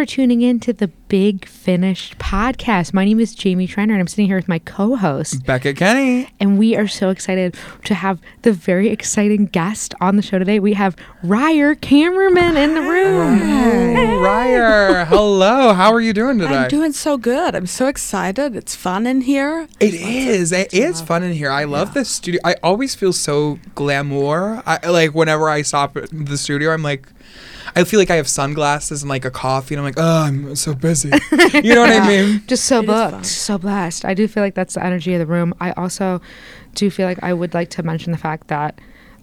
for tuning in to the Big Finished podcast. My name is Jamie Trenner, and I'm sitting here with my co host. Beckett Kenny. And we are so excited to have the very exciting guest on the show today. We have Reier Cammerman in the room. Hey, Reier. Hello. How are you doing today? I'm doing so good. I'm so excited. It's fun in here. It is. It is fun in here. I love this studio. I always feel so glamour. I like whenever I stop at the studio. I'm like, I feel like I have sunglasses and like a coffee, and I'm like, oh, I'm so busy. You know what I mean? Just so It is booked, so blessed. I do feel like that's the energy of the room. I also do feel like I would like to mention the fact that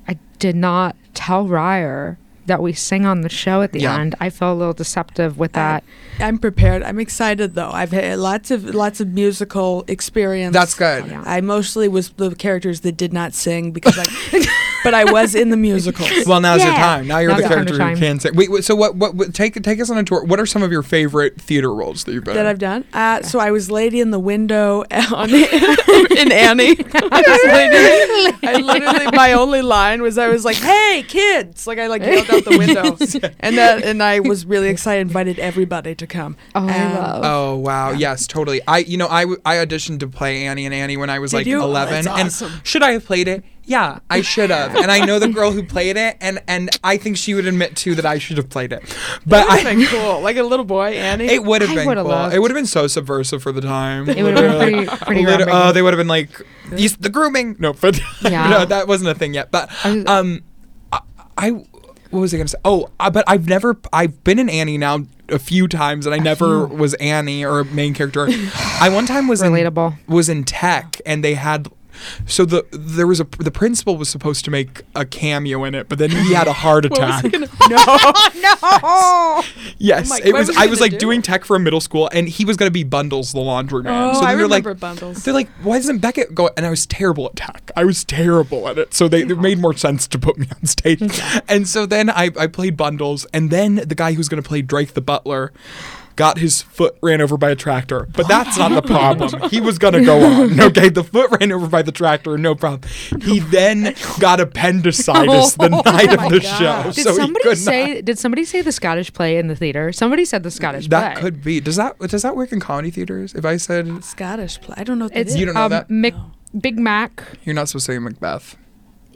I did not tell Reier that we sing on the show at the Yeah. end. I feel a little deceptive with that. I'm prepared. I'm excited though. I've had lots of lots of musical experience. That's good. Yeah. I mostly was the characters that did not sing because I, but I was in the musicals. Well, now's your time. Now you're Now's the the time to character who can say. Wait, wait, so what, what? What? Take take us on a tour. What are some of your favorite theater roles that you've been? that in? I've done. Uh, so I was Lady in the Window on in Annie. I was lady. I literally my only line was I was like, "Hey kids!" Like I like yelled out the window, and that and I was really excited. Invited everybody to come. Oh, I love. Oh wow! Yes, totally. I, you know, I, I auditioned to play Annie and Annie when I was Did like you? Oh, 11, that's and awesome. should I have played it? Yeah, I should have. and I know the girl who played it, and and I think she would admit too that I should have played it. But That would I, have been cool, like a little boy, Annie. it would have I been cool. loved- It would have been so subversive for the time. It would've been pretty- pretty Liter- groundbreaking. Oh, they would have been like, "Yes, the grooming. No, but Yeah. no, that wasn't a thing yet. But um, I, I what was I gonna say? Oh, uh, but I've never. I've been in Annie now a few times, and I never was Annie or a main character. I one time was Relatable. In, was in tech, and they had. So the there was a the principal was supposed to make a cameo in it, but then he had a heart attack. no. no. Yes, oh my- it what was. was he I was gonna like do? doing tech for a middle school, and he was gonna be Bundles, the laundryman. Oh, so I they're remember like, Bundles. They're like, why doesn't Beckett go? And I was terrible at tech. I was terrible at it. So they it made more sense to put me on stage. And so then I, I played Bundles, and then the guy who's gonna play Drake the butler. Got his foot ran over by a tractor, but that's not the problem. He was gonna go on. Okay, the foot ran over by the tractor, no problem. He then got appendicitis the night of the God. show, Did so he somebody could say? not. Did somebody say the Scottish play in the theater? Somebody said the Scottish That play. That could be. Does that does that work in comedy theaters? If I said Scottish play. I don't know. What that It's is. You don't know um, that? Mick, Big Mac. you're not supposed to say Macbeth,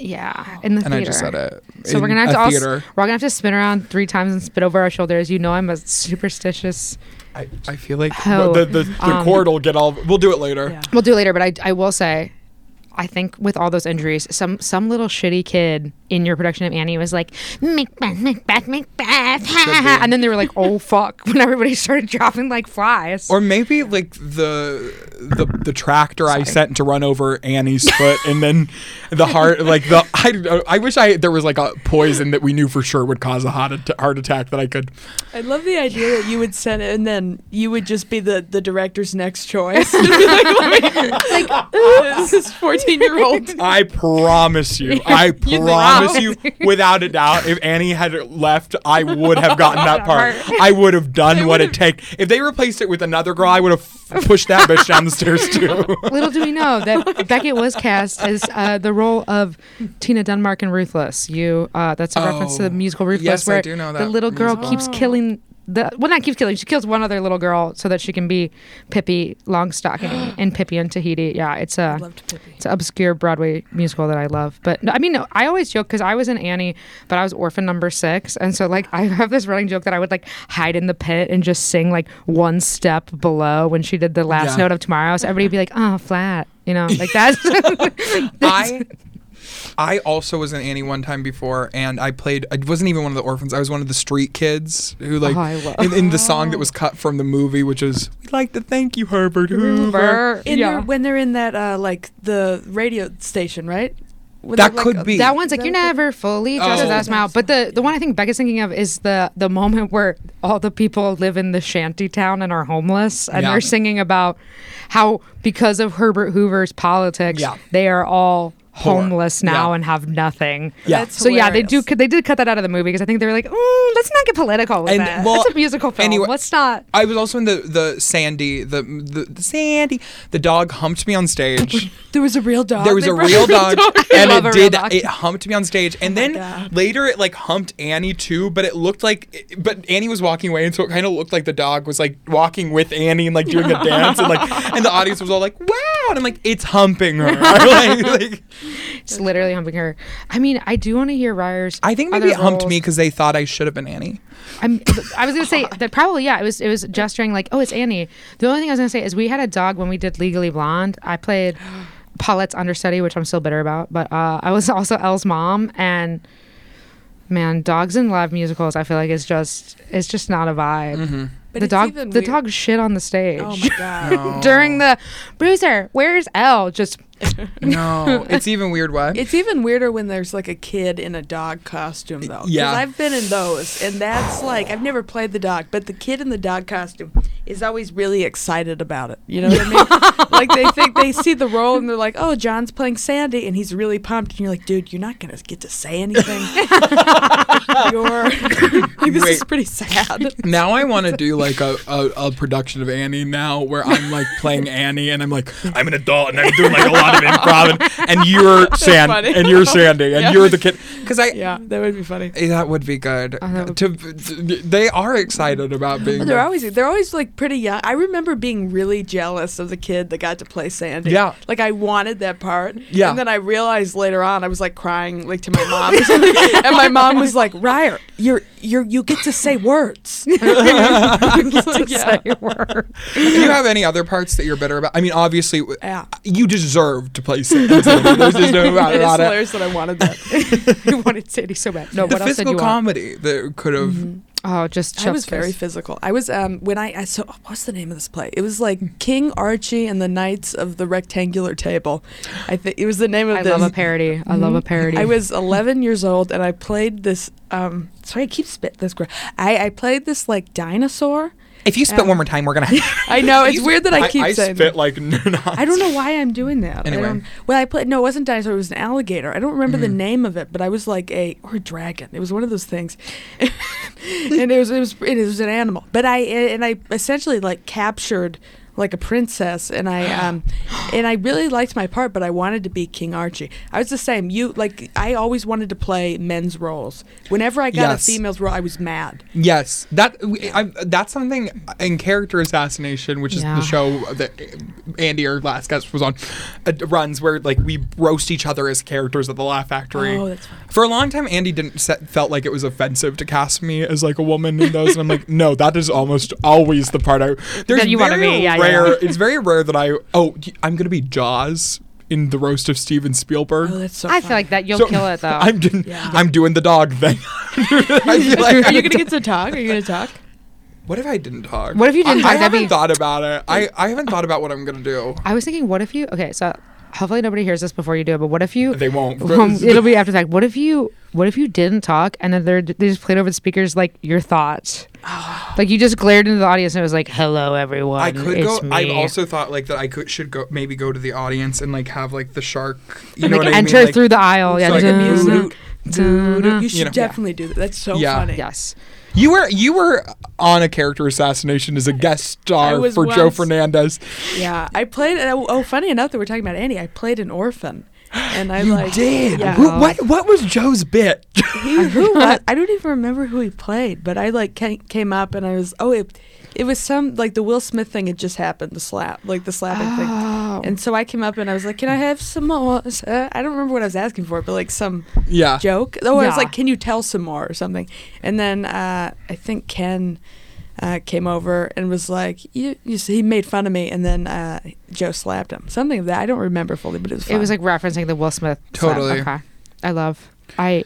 Yeah, in the and theater. I just said it. So we're gonna have to all, theater. we're gonna have to spin around three times and spit over our shoulders. You know I'm a superstitious. I, I feel like Ho. the the, the Um, cord will get all. We'll do it later. Yeah. We'll do it later, but I I will say, I think with all those injuries, some some little shitty kid in your production of Annie was like Macbeth, Macbeth, Macbeth, ha, ha, ha," and then they were like, oh fuck, when everybody started dropping like flies. Or maybe like the the the tractor I sent to run over Annie's foot, and then the heart like the I, I wish I there was like a poison that we knew for sure would cause a heart at- heart attack that I could. I love the idea that you would send it, and then you would just be the, the director's next choice. like, let like this is fourteen year old. I promise you, I promise you, without a doubt, if Annie had left, I would have gotten that part. I would have done what it take. If they replaced it with another girl, I would have pushed that bitch down the stairs too. Little do we know that Beckett was cast as uh, the role of Tina Denmark in Ruthless. You, uh, that's a reference to the Oh, musical Ruthless, yes, I where do know the little girl musical. keeps killing the well, not keeps killing. She kills one other little girl so that she can be Pippi Longstocking in Pippi in Tahiti. Yeah, it's a it's an obscure Broadway musical that I love. But no, I mean, no, I always joke because I was in Annie, but I was orphan number six, and so like I have this running joke that I would like hide in the pit and just sing like one step below when she did the last Yeah. note of tomorrow. So everybody would be like, "Oh, flat," you know, like that's. I I also was in Annie one time before, and I played. I wasn't even one of the orphans. I was one of the street kids who, like, Oh, I love- in, in the song that was cut from the movie, which is "We'd like to thank you, Herbert Hoover." Hoover. In yeah. their, when they're in that uh, like the radio station, right? When That they're could like, be. That one's like Is you're never fully trust Oh. that smile. But the the one I think Beckett's thinking of is the the moment where all the people live in the shanty town and are homeless, and Yeah. they're singing about how because of Herbert Hoover's politics, Yeah. they are all Poor. homeless now Yeah. and have nothing. Yeah. That's So yeah, they do. They did cut that out of the movie because I think they were like, mm, let's not get political with And, that. well, That's a musical film. anyway- let's not. I was also in the the Sandy the the, the Sandy the dog humped me on stage. There was a real dog. there was They a real dog, and it did it humped me on stage, and my then later it like humped Annie too. But it looked like, but Annie was walking away, and so it kind of looked like the dog was like walking with Annie and like doing a dance, and like and the audience was all like, "Wow!" And I'm like, "It's humping her." like, like, It's literally humping her. I mean, I do want to hear Reier's. I think maybe it humped roles. me because they thought I should have been Annie. I'm, I was gonna say that probably yeah. It was it was gesturing like oh it's Annie. The only thing I was gonna say is we had a dog when we did Legally Blonde. I played Paulette's understudy, which I'm still bitter about, but uh, I was also Elle's mom. And man, dogs in live musicals, I feel like it's just it's just not a vibe. But the dog the weird- dog shit on the stage Oh my god. during the Bruiser. Where's Elle? Just No, it's even weird. What? It's even weirder when there's like a kid in a dog costume though. Yeah. I've been in those and that's like I've never played the dog, but the kid in the dog costume is always really excited about it. You know what I mean? like they think they see the role and they're like, "Oh, John's playing Sandy," and he's really pumped. And you're like, "Dude, you're not gonna get to say anything. you're like, this Wait. is pretty sad." Now I want to do like a, a, a production of Annie now where I'm like playing Annie and I'm like hmm, I'm an adult and I'm doing like a lot of improv and, and you're Sandy funny. and you're Sandy and Yeah. you're the kid because I Yeah, that would be funny. That would be good. that would- to, they are excited about being. But they're always they're always like pretty young. I remember being really jealous of the kid that got to play Sandy. Yeah. like I wanted that part. Yeah. and then I realized later on I was like crying like to my mom, and my mom was like, "Reier, you're you're you get to say words." Like, yeah. say a word. Do you have any other parts that you're bitter about? I mean, obviously, Yeah. you deserve to play Sandy. There's just no doubt It is about it. hilarious that I wanted that. I wanted Sadie so bad. No, The what else did physical you want? comedy that could have. Mm-hmm. Oh, just I was Chef's very physical. I was um when I, I so what's the name of this play? It was like King Archie and the Knights of the Rectangular Table. I think it was the name of this I this. love a parody. I love a parody. I was 11 years old and I played this. Um, sorry, I keep spit this. gra- I I played this like dinosaur. If you spit Um, one more time, we're gonna. I know it's weird that I keep I saying. spit that. like. I don't know why I'm doing that. Anyway. I don't, well, I played. No, it wasn't dinosaur. It was an alligator. I don't remember the name of it, but I was like a or a dragon. It was one of those things, and it was it was it was an animal. But I and I essentially like captured like a princess, and I um and I really liked my part, but I wanted to be King Archie. I was the same. You like I always wanted to play men's roles. Whenever I got Yes. a female's role, I was mad. Yes, that I, that's something in character assassination, which is Yeah. the show that Andy, our last guest, was on, uh, runs where like we roast each other as characters at the Laugh Factory. Oh, that's funny. For a long time, Andy didn't set, felt like it was offensive to cast me as like a woman in those, and I'm like, no, that is almost always the part I. There's That you wanna be, yeah, yeah. Rare. It's very rare that I. Oh, I'm gonna be Jaws in the roast of Steven Spielberg. Oh, that's so. I feel like that you'll So, kill it though. I'm doing, Yeah. I'm doing the dog thing. I feel like Are you gonna get to talk? Are you gonna talk? What if I didn't talk? What if you didn't I, I talk? That'd haven't be- thought about it. I, I haven't thought about what I'm gonna do. I was thinking, what if you? Okay, so hopefully nobody hears this before you do it. But what if you? They won't. Um, it'll be after the fact. What if you? What if you didn't talk and then they're, they just played over the speakers like your thoughts? like you just glared into the audience and it was like, "Hello, everyone. I could it's go. Me. I've also thought like that. I could should go maybe go to the audience and like have like the shark. You And, know like what I enter mean? Like, through the aisle. Yeah, so I dun- can dun- music. dun- dun- You should You know. definitely do that. That's so Yeah. funny. Yes. You were you were on a character assassination as a guest star for Joe. Fernandez. Yeah, I played. Oh, oh, funny enough that we're talking about Andy. I played an orphan, and I You like did. Yeah, Who, what what was Joe's bit? he, who was, I don't even remember who he played, but I like came up and I was oh it, it was some like the Will Smith thing had just happened, the slap, like the slapping Oh. thing, and so I came up and I was like, can I have some more? Uh, I don't remember what I was asking for, but like some yeah. joke. Oh, I was like, can you tell some more or something? And then uh, I think Ken. Uh, came over and was like, you, you see, he made fun of me, and then uh, Joe slapped him. Something of that I don't remember fully, but it was. It was like referencing the Will Smith. slap. Totally. Okay. I love. I.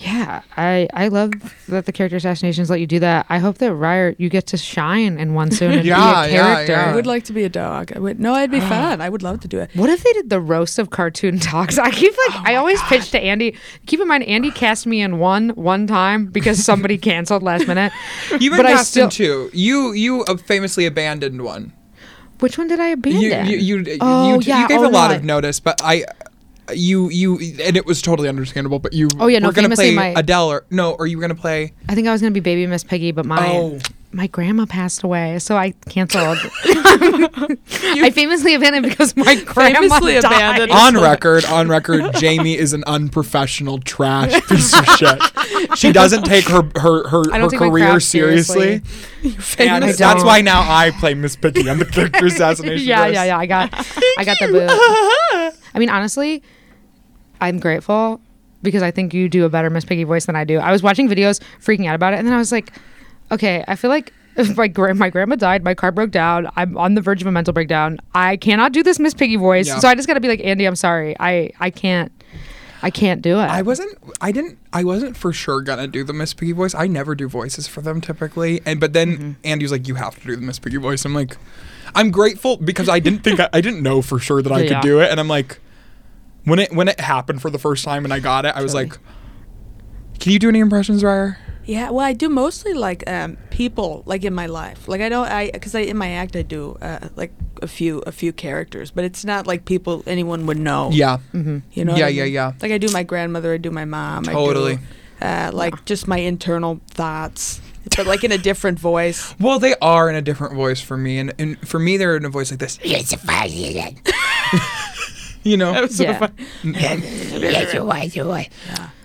Yeah, I I love that the character assassinations let you do that. I hope that Reier you get to shine in one soon and Yeah, be a character. yeah. I would like to be a dog. I would. No, I'd be fun. I would love to do it. What if they did the roast of cartoon dogs? I keep like I always pitch to Andy. Keep in mind, Andy cast me in one one time because somebody canceled last minute. You've been But I cast in still- two. You you uh, famously abandoned one. Which one did I abandon? You you you, Oh, you, yeah. you gave Oh, a lot no, of I- notice, but I. You you and it was totally understandable, but you Oh, yeah, no, were gonna famously play my- Adele or no, or you were gonna play I think I was gonna be baby Miss Piggy, but my Oh. my grandma passed away, so I canceled. I famously abandoned because my grandma Famously died. abandoned. on record, on record, Jamie is an unprofessional trash piece of shit. She doesn't take her her her, I her don't take my career craft seriously. seriously. And I that's don't. why now I play Miss Piggy on the character assassination. yeah, list. yeah, yeah. I got, I got the boot. I mean, honestly, I'm grateful because I think you do a better Miss Piggy voice than I do. I was watching videos, freaking out about it, and then I was like, okay, I feel like my gra- my grandma died, my car broke down. I'm on the verge of a mental breakdown. I cannot do this Miss Piggy voice, Yeah. so I just got to be like, Andy, I'm sorry. I I can't. I can't do it. I wasn't. I didn't. I wasn't for sure gonna do the Miss Piggy voice. I never do voices for them typically. And but then Mm-hmm. Andy was like, "You have to do the Miss Piggy voice." I'm like, I'm grateful because I didn't think I, I didn't know for sure that I Yeah. could do it. And I'm like, when it when it happened for the first time and I got it, I was Totally. like, "Can you do any impressions, Reier?" Yeah, well, I do mostly like um, people like in my life. Like I don't, I because I in my act I do uh, like a few a few characters, but it's not like people anyone would know. Yeah. Mm-hmm. you know. Yeah, I yeah, mean? yeah. Like I do my grandmother, I do my mom. Totally. I do, uh, like just my internal thoughts, but like in a different voice. Well, they are in a different voice for me, and, and for me, they're in a voice like this. you know. so Yeah. fun.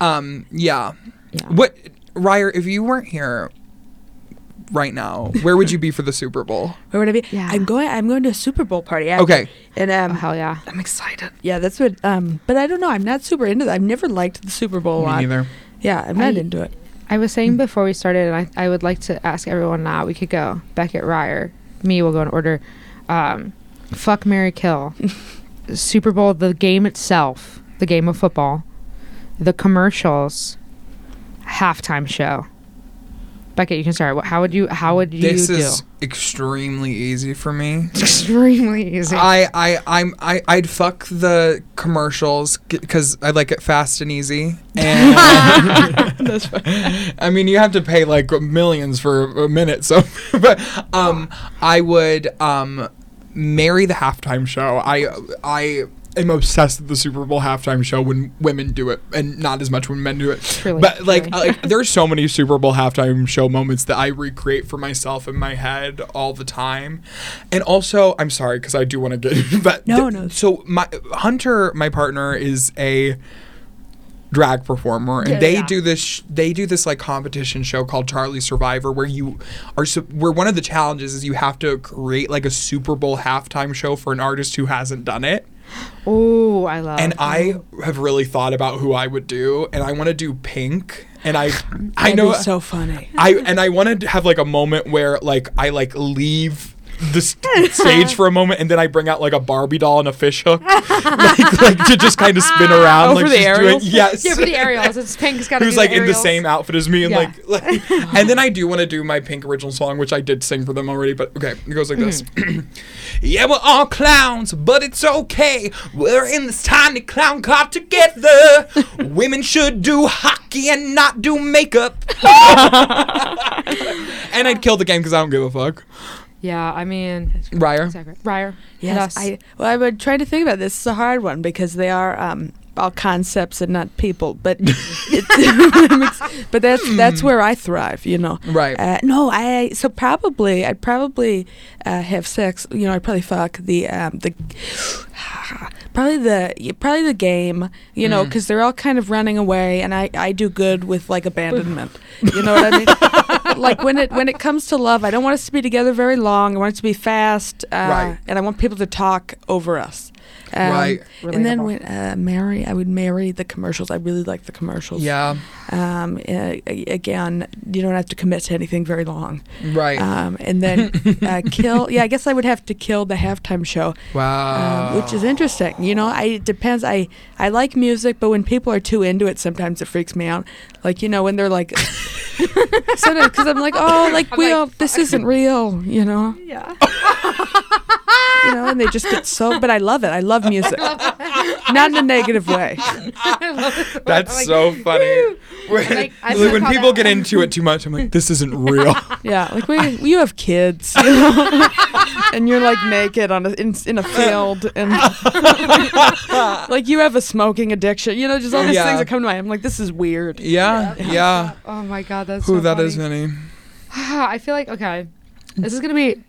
Um. Yeah. Yeah. What, Reier? If you weren't here right now, where would you be for the Super Bowl? Where would I be? Yeah. I'm going. I'm going to a Super Bowl party. after. Okay. And um, Oh, hell yeah. I'm excited. Yeah, that's what. Um, but I don't know. I'm not super into that. I've never liked the Super Bowl a Me lot. neither. Yeah, I'm not I- into it. I was saying before we started, and I, I would like to ask everyone now. We could go Beckett Reier. Me will go in order. Um, fuck Mary Kill. Super Bowl, the game itself, the game of football, the commercials, halftime show. Beckett, you can start. How would you? How would you This do? is extremely easy for me. extremely easy. I, I, I'm, I, I'd fuck the commercials because I like it fast and easy. And That's fine. I mean, you have to pay like millions for a minute. So, but um, I would um marry the halftime show. I, I am obsessed with the Super Bowl halftime show when women do it, and not as much when men do it. Truly, but like, truly. Uh, like there's so many Super Bowl halftime show moments that I recreate for myself in my head all the time. And also, I'm sorry because I do want to get but No, th- no. So my Hunter, my partner, is a drag performer and Yeah, they yeah. do this sh- they do this like competition show called Charlie Survivor where you are su- where one of the challenges is you have to create like a Super Bowl halftime show for an artist who hasn't done it oh, I love. and I have really thought about who I would do, and I want to do Pink, and I, I know, so funny. I and I want to have like a moment where like I like leave the stage for a moment, and then I bring out like a Barbie doll and a fish hook, like, like to just kind of spin around, Oh, like for the doing, yes, yeah, for the aerials, it's Pink's got to Who's like in the same outfit as me, and Yeah. like, like and then I do want to do my Pink original song, which I did sing for them already, but okay, it goes like this. Mm-hmm. yeah, we're all clowns, but it's okay. We're in this tiny clown car together. Women should do hockey and not do makeup. and I'd kill the game because I don't give a fuck. Yeah, I mean, Reier. exactly. Reier. hit Yes. I well, I would try to think about this. It's a hard one because they are um, all concepts and not people. But it, but that's that's where I thrive. You know. Right. Uh, no, I so probably I'd probably uh, have sex. You know, I'd probably fuck the um, the probably the probably the game. You know, Mm. because they're all kind of running away, and I I do good with like abandonment. you know what I mean? like when it when it comes to love, I don't want us to be together very long. I want it to be fast, uh, Right. and I want people to talk over us. Um, Right. And then Relatable. when uh, marry, I would marry the commercials. I really like the commercials. Yeah. Um, uh, again, you don't have to commit to anything very long. Right. Um, and then uh, kill. Yeah, I guess I would have to kill the halftime show, wow. um, which is interesting. You know, I it depends. I I like music, but when people are too into it, sometimes it freaks me out. Like you know, when they're like, because I'm like, oh, like I'm we like, all, this isn't real. You know. Yeah. you know, and they just get so. But I love it. I love music, not in a negative way. That's so funny. When, Like, like, when people that- get into it too much, I'm like, this isn't real. Yeah, like we, you have kids, you know, and you're like naked on a in, in a field, and like you have a smoking addiction. You know, just all these Yeah. things that come to mind. I'm like, this is weird. yeah. Yeah. Oh my god, that's Who so that funny. is, Vinny. I feel like okay, this is gonna be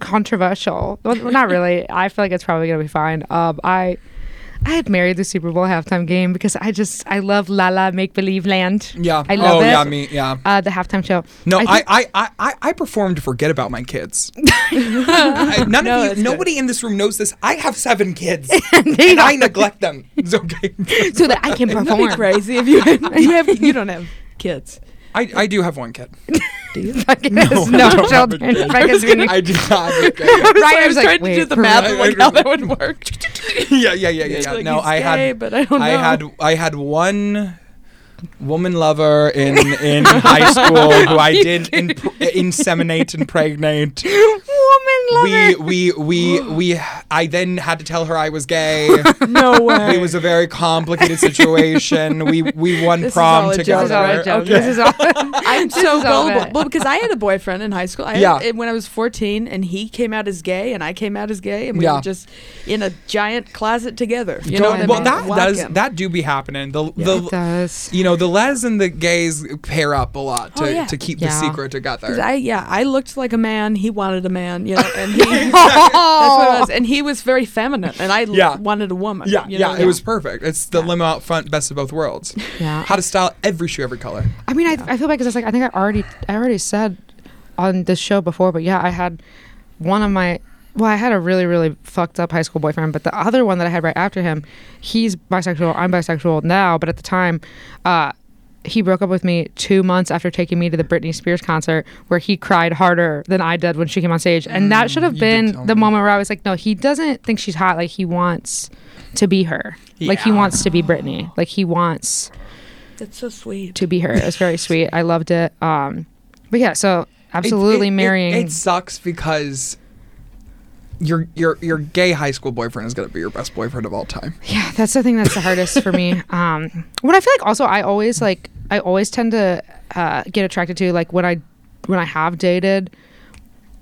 controversial. Well, not really. I feel like it's probably gonna be fine. Um, I I had married the Super Bowl halftime game because I just I love La La Make Believe Land. Yeah. I love oh, it. yeah, me. Yeah. Uh, the halftime show. No, I, think- I, I, I, I perform to forget about my kids. I- none No, of that's you, good. nobody in this room knows this. I have seven kids, and I neglect them. It's okay. so that I can That'd be perform. crazy if you you have you don't have kids. I, I do have one kid. Do you? Fucking No, has I no don't have a children. kid. Fucking Vinny. I do not have a kid. I was, Ryan I was was like, trying to "Wait, do the for math real?" of like how that would work. yeah, yeah, yeah, yeah, yeah. Like, no, he's I gay, had, but I don't I know. had, I had one woman lover in in high school who I did in, uh, inseminate and pregnant. Woman lover. we we we. we. I then had to tell her I was gay. no way. It was a very complicated situation. We we won This is prom all a together. This is all a right? joke. Okay. This is all. I'm This so is all gullible. Well, because I had a boyfriend in high school. I Yeah. it when I was 14, and he came out as gay, and I came out as gay, and we Yeah. were just in a giant closet together. You Don't- know what I well, mean? that does Walking. that do be happening. The It the does. you know the les and the gays pair up a lot oh, to, Oh, yeah. to keep Yeah. the secret together. I yeah, I looked like a man. He wanted a man, you know, and he, that's what it was. And he was very feminine, and I Yeah. wanted a woman. yeah, you yeah, know? it was perfect. It's the limo out front, best of both worlds. Yeah. How to style every shoe, every color. I mean, I, I feel bad because it's like I think I already I already said on this show before, but yeah, I had one of my well, I had a really really fucked up high school boyfriend, but the other one that I had right after him, he's bisexual. I'm bisexual now, but at the time, uh, he broke up with me two months after taking me to the Britney Spears concert, where he cried harder than I did when she came on stage, and that should have Mm, you did been the me. moment where I was like, no, he doesn't think she's hot. Like he wants to be her. Like he wants to be Britney. Like he wants That's so sweet. to be her. It was very sweet. I loved it. Um, but yeah, so absolutely it- it- marrying. It, sucks because your your your gay high school boyfriend is gonna be your best boyfriend of all time. yeah, that's the thing that's the hardest for me. Um, what I feel like also, I always like, I always tend to uh, get attracted to like when I when I have dated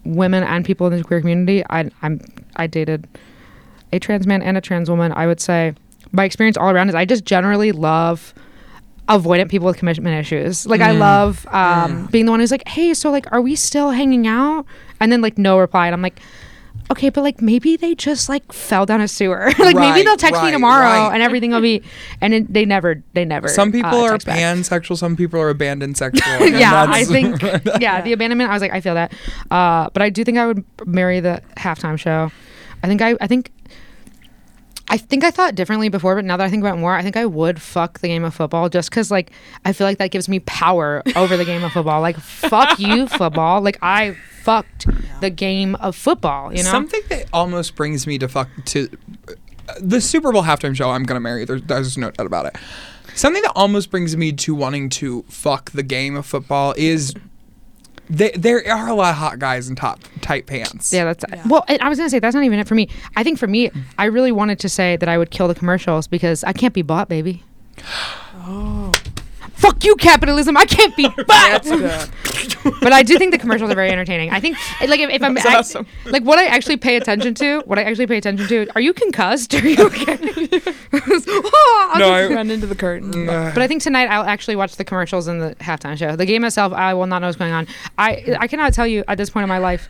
women and people in the queer community. I I'm I dated a trans man and a trans woman. I would say my experience all around is I just generally love avoidant people with commitment issues. Like I Mm. love um, being the one who's like, "Hey, so like, are we still hanging out?" And then like no reply, and I'm like, "Okay, but like maybe they just like fell down a sewer. like maybe they'll text me tomorrow, right. and everything will be." And it, they never, they never. Some people uh, are back. pansexual, some people are abandoned sexual. yeah, I think yeah, the abandonment. I was like, I feel that, uh, but I do think I would marry the halftime show. I think I, I think, I think I thought differently before, but now that I think about it more, I think I would fuck the game of football just because, like, I feel like that gives me power over the game of football. Like, fuck you, football. Like, I fucked the game of football. You know, Something that almost brings me to fuck to uh, the Super Bowl halftime show. I'm gonna marry. There's, there's no doubt about it. Something that almost brings me to wanting to fuck the game of football is there, there are a lot of hot guys in top tight pants. Yeah, that's well. I was gonna say that's not even it for me. I think for me, I really wanted to say that I would kill the commercials because I can't be bought, baby. Oh, Fuck you, capitalism! I can't be bought. but I do think the commercials are very entertaining. I think, like, if, if I'm awesome. like what I actually pay attention to, what I actually pay attention to. Are you concussed? Are you okay? Oh, I'll No, just- I- Run into the curtain. Uh, but I think tonight I'll actually watch the commercials and the halftime show. The game itself, I will not know what's going on. I I cannot tell you at this point in my life.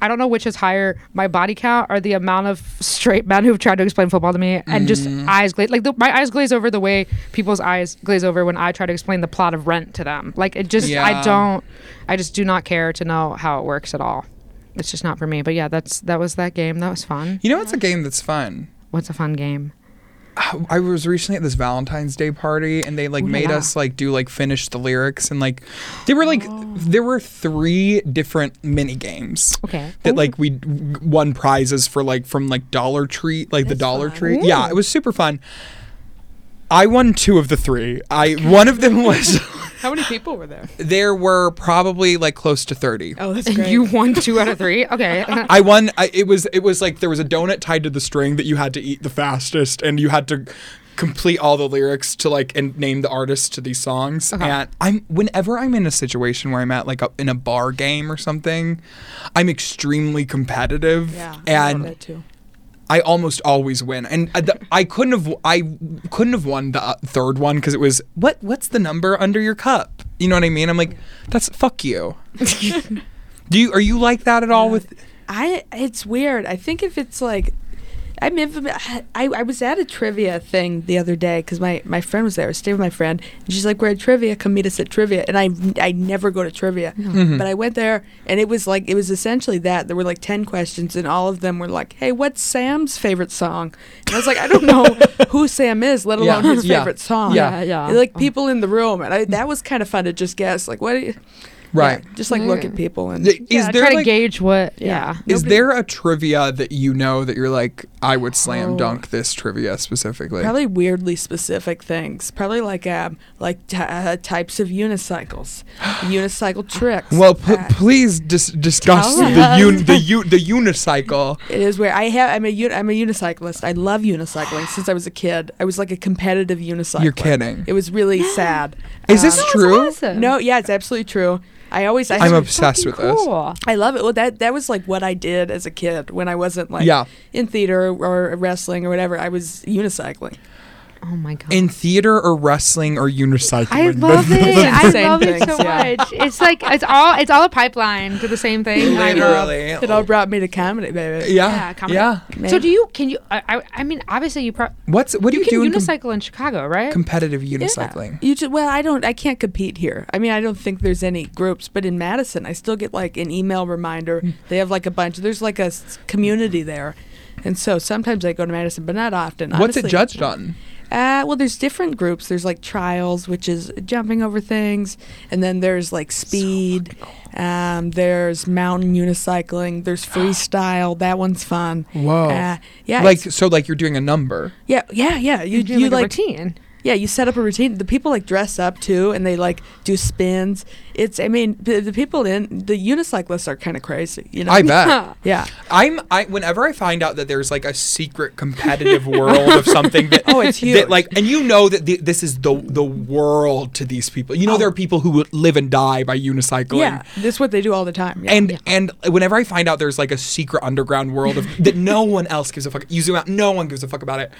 I don't know which is higher, my body count or the amount of straight men who've tried to explain football to me and just mm-hmm. eyes glaze. Like the, my eyes glaze over the way people's eyes glaze over when I try to explain the plot of Rent to them. Like it just, I don't, I just do not care to know how it works at all. It's just not for me. But yeah, that's that was that game. That was fun. you know, it's a game that's fun. what's a fun game? I was recently at this Valentine's Day party and they like Ooh made la. us like do like finish the lyrics and like there were like there were three different mini games Okay. that like we won prizes for like from like Dollar Tree like the Dollar fun. Tree. Yeah, it was super fun. I won two of the three. I one of them was How many people were there? there were probably like close to 30. Oh, that's great. You won two out of three. Okay. I won. I, it was it was like there was a donut tied to the string that you had to eat the fastest, and you had to complete all the lyrics to like and name the artists to these songs. Okay. And I'm whenever I'm in a situation where I'm at like a, in a bar game or something, I'm extremely competitive, yeah, I love and that too. I almost always win. And I, the, I couldn't have I couldn't have won the uh, third one because it was what what's the number under your cup? You know what I mean? I'm like that's fuck you. Do you are you like that at all with? I it's weird. I think if it's like I'm infam- I, I was at a trivia thing the other day because my, my friend was there. I stayed with my friend, and she's like, "We're at trivia. Come meet us at trivia." And I I never go to trivia, Mm-hmm. but I went there, and it was like it was essentially that. There were like ten questions, and all of them were like, "Hey, what's Sam's favorite song?" And I was like, "I don't know who Sam is, let Yeah. alone his Yeah. favorite song." Yeah. yeah. Like people in the room, and I, that was kind of fun to just guess. Like, what? Do you, Right. yeah, just like look at people and Is there try to like, gauge what. Yeah. Yeah. is nobody- there a trivia that you know that you're like I would slam Oh. dunk this trivia specifically? Probably weirdly specific things. Probably like um like t- uh, types of unicycles, unicycle tricks. Well, p- Uh, please dis- discuss the un- the u- the unicycle. it is where I have. I'm a un- I'm a unicyclist. I love unicycling since I was a kid. I was like a competitive unicycler. You're kidding. It was really sad. Is this Um, true? awesome. No, yeah, it's absolutely true. I always I I'm obsessed with this. I love it. Well, that that was like what I did as a kid when I wasn't like Yeah. in theater or wrestling or whatever. I was unicycling. Oh my god. In theater or wrestling or unicycling. I love it. I same love it so yeah. much. It's like it's all it's all a pipeline to the same thing. I love- Literally. It all brought me to comedy, baby. Yeah. Yeah, comedy. Yeah. Man. So do you? Can you? I, I, I mean, obviously you. Pro- What's what do you you, can do in com- unicycle in Chicago, right? competitive Yeah. unicycling? You just, well, I don't. I can't compete here. I mean, I don't think there's any groups, but in Madison, I still get like an email reminder. Hmm. They have like a bunch. There's like a community there, and so sometimes I go to Madison, but not often. What's it honestly. judged on? Uh, well, there's different groups. There's like trials, which is jumping over things, and then there's like speed. Um, there's mountain unicycling. There's freestyle. That one's fun. Whoa. Uh, yeah. like so like you're doing a number. yeah, yeah, yeah. You You do you like, a like routine. Yeah, you set up a routine. The people like dress up too, and they like do spins. It's, I mean, the, the people in the unicyclists are kind of crazy. You know, I bet. Yeah. I'm I whenever I find out that there's like a secret competitive world of something that Oh, it's that, huge. like and you know that the, this is the the world to these people. You know Oh. there are people who live and die by unicycling. Yeah, this is what they do all the time. Yeah. And and whenever I find out there's like a secret underground world of that no one else gives a fuck. You zoom out, no one gives a fuck about it.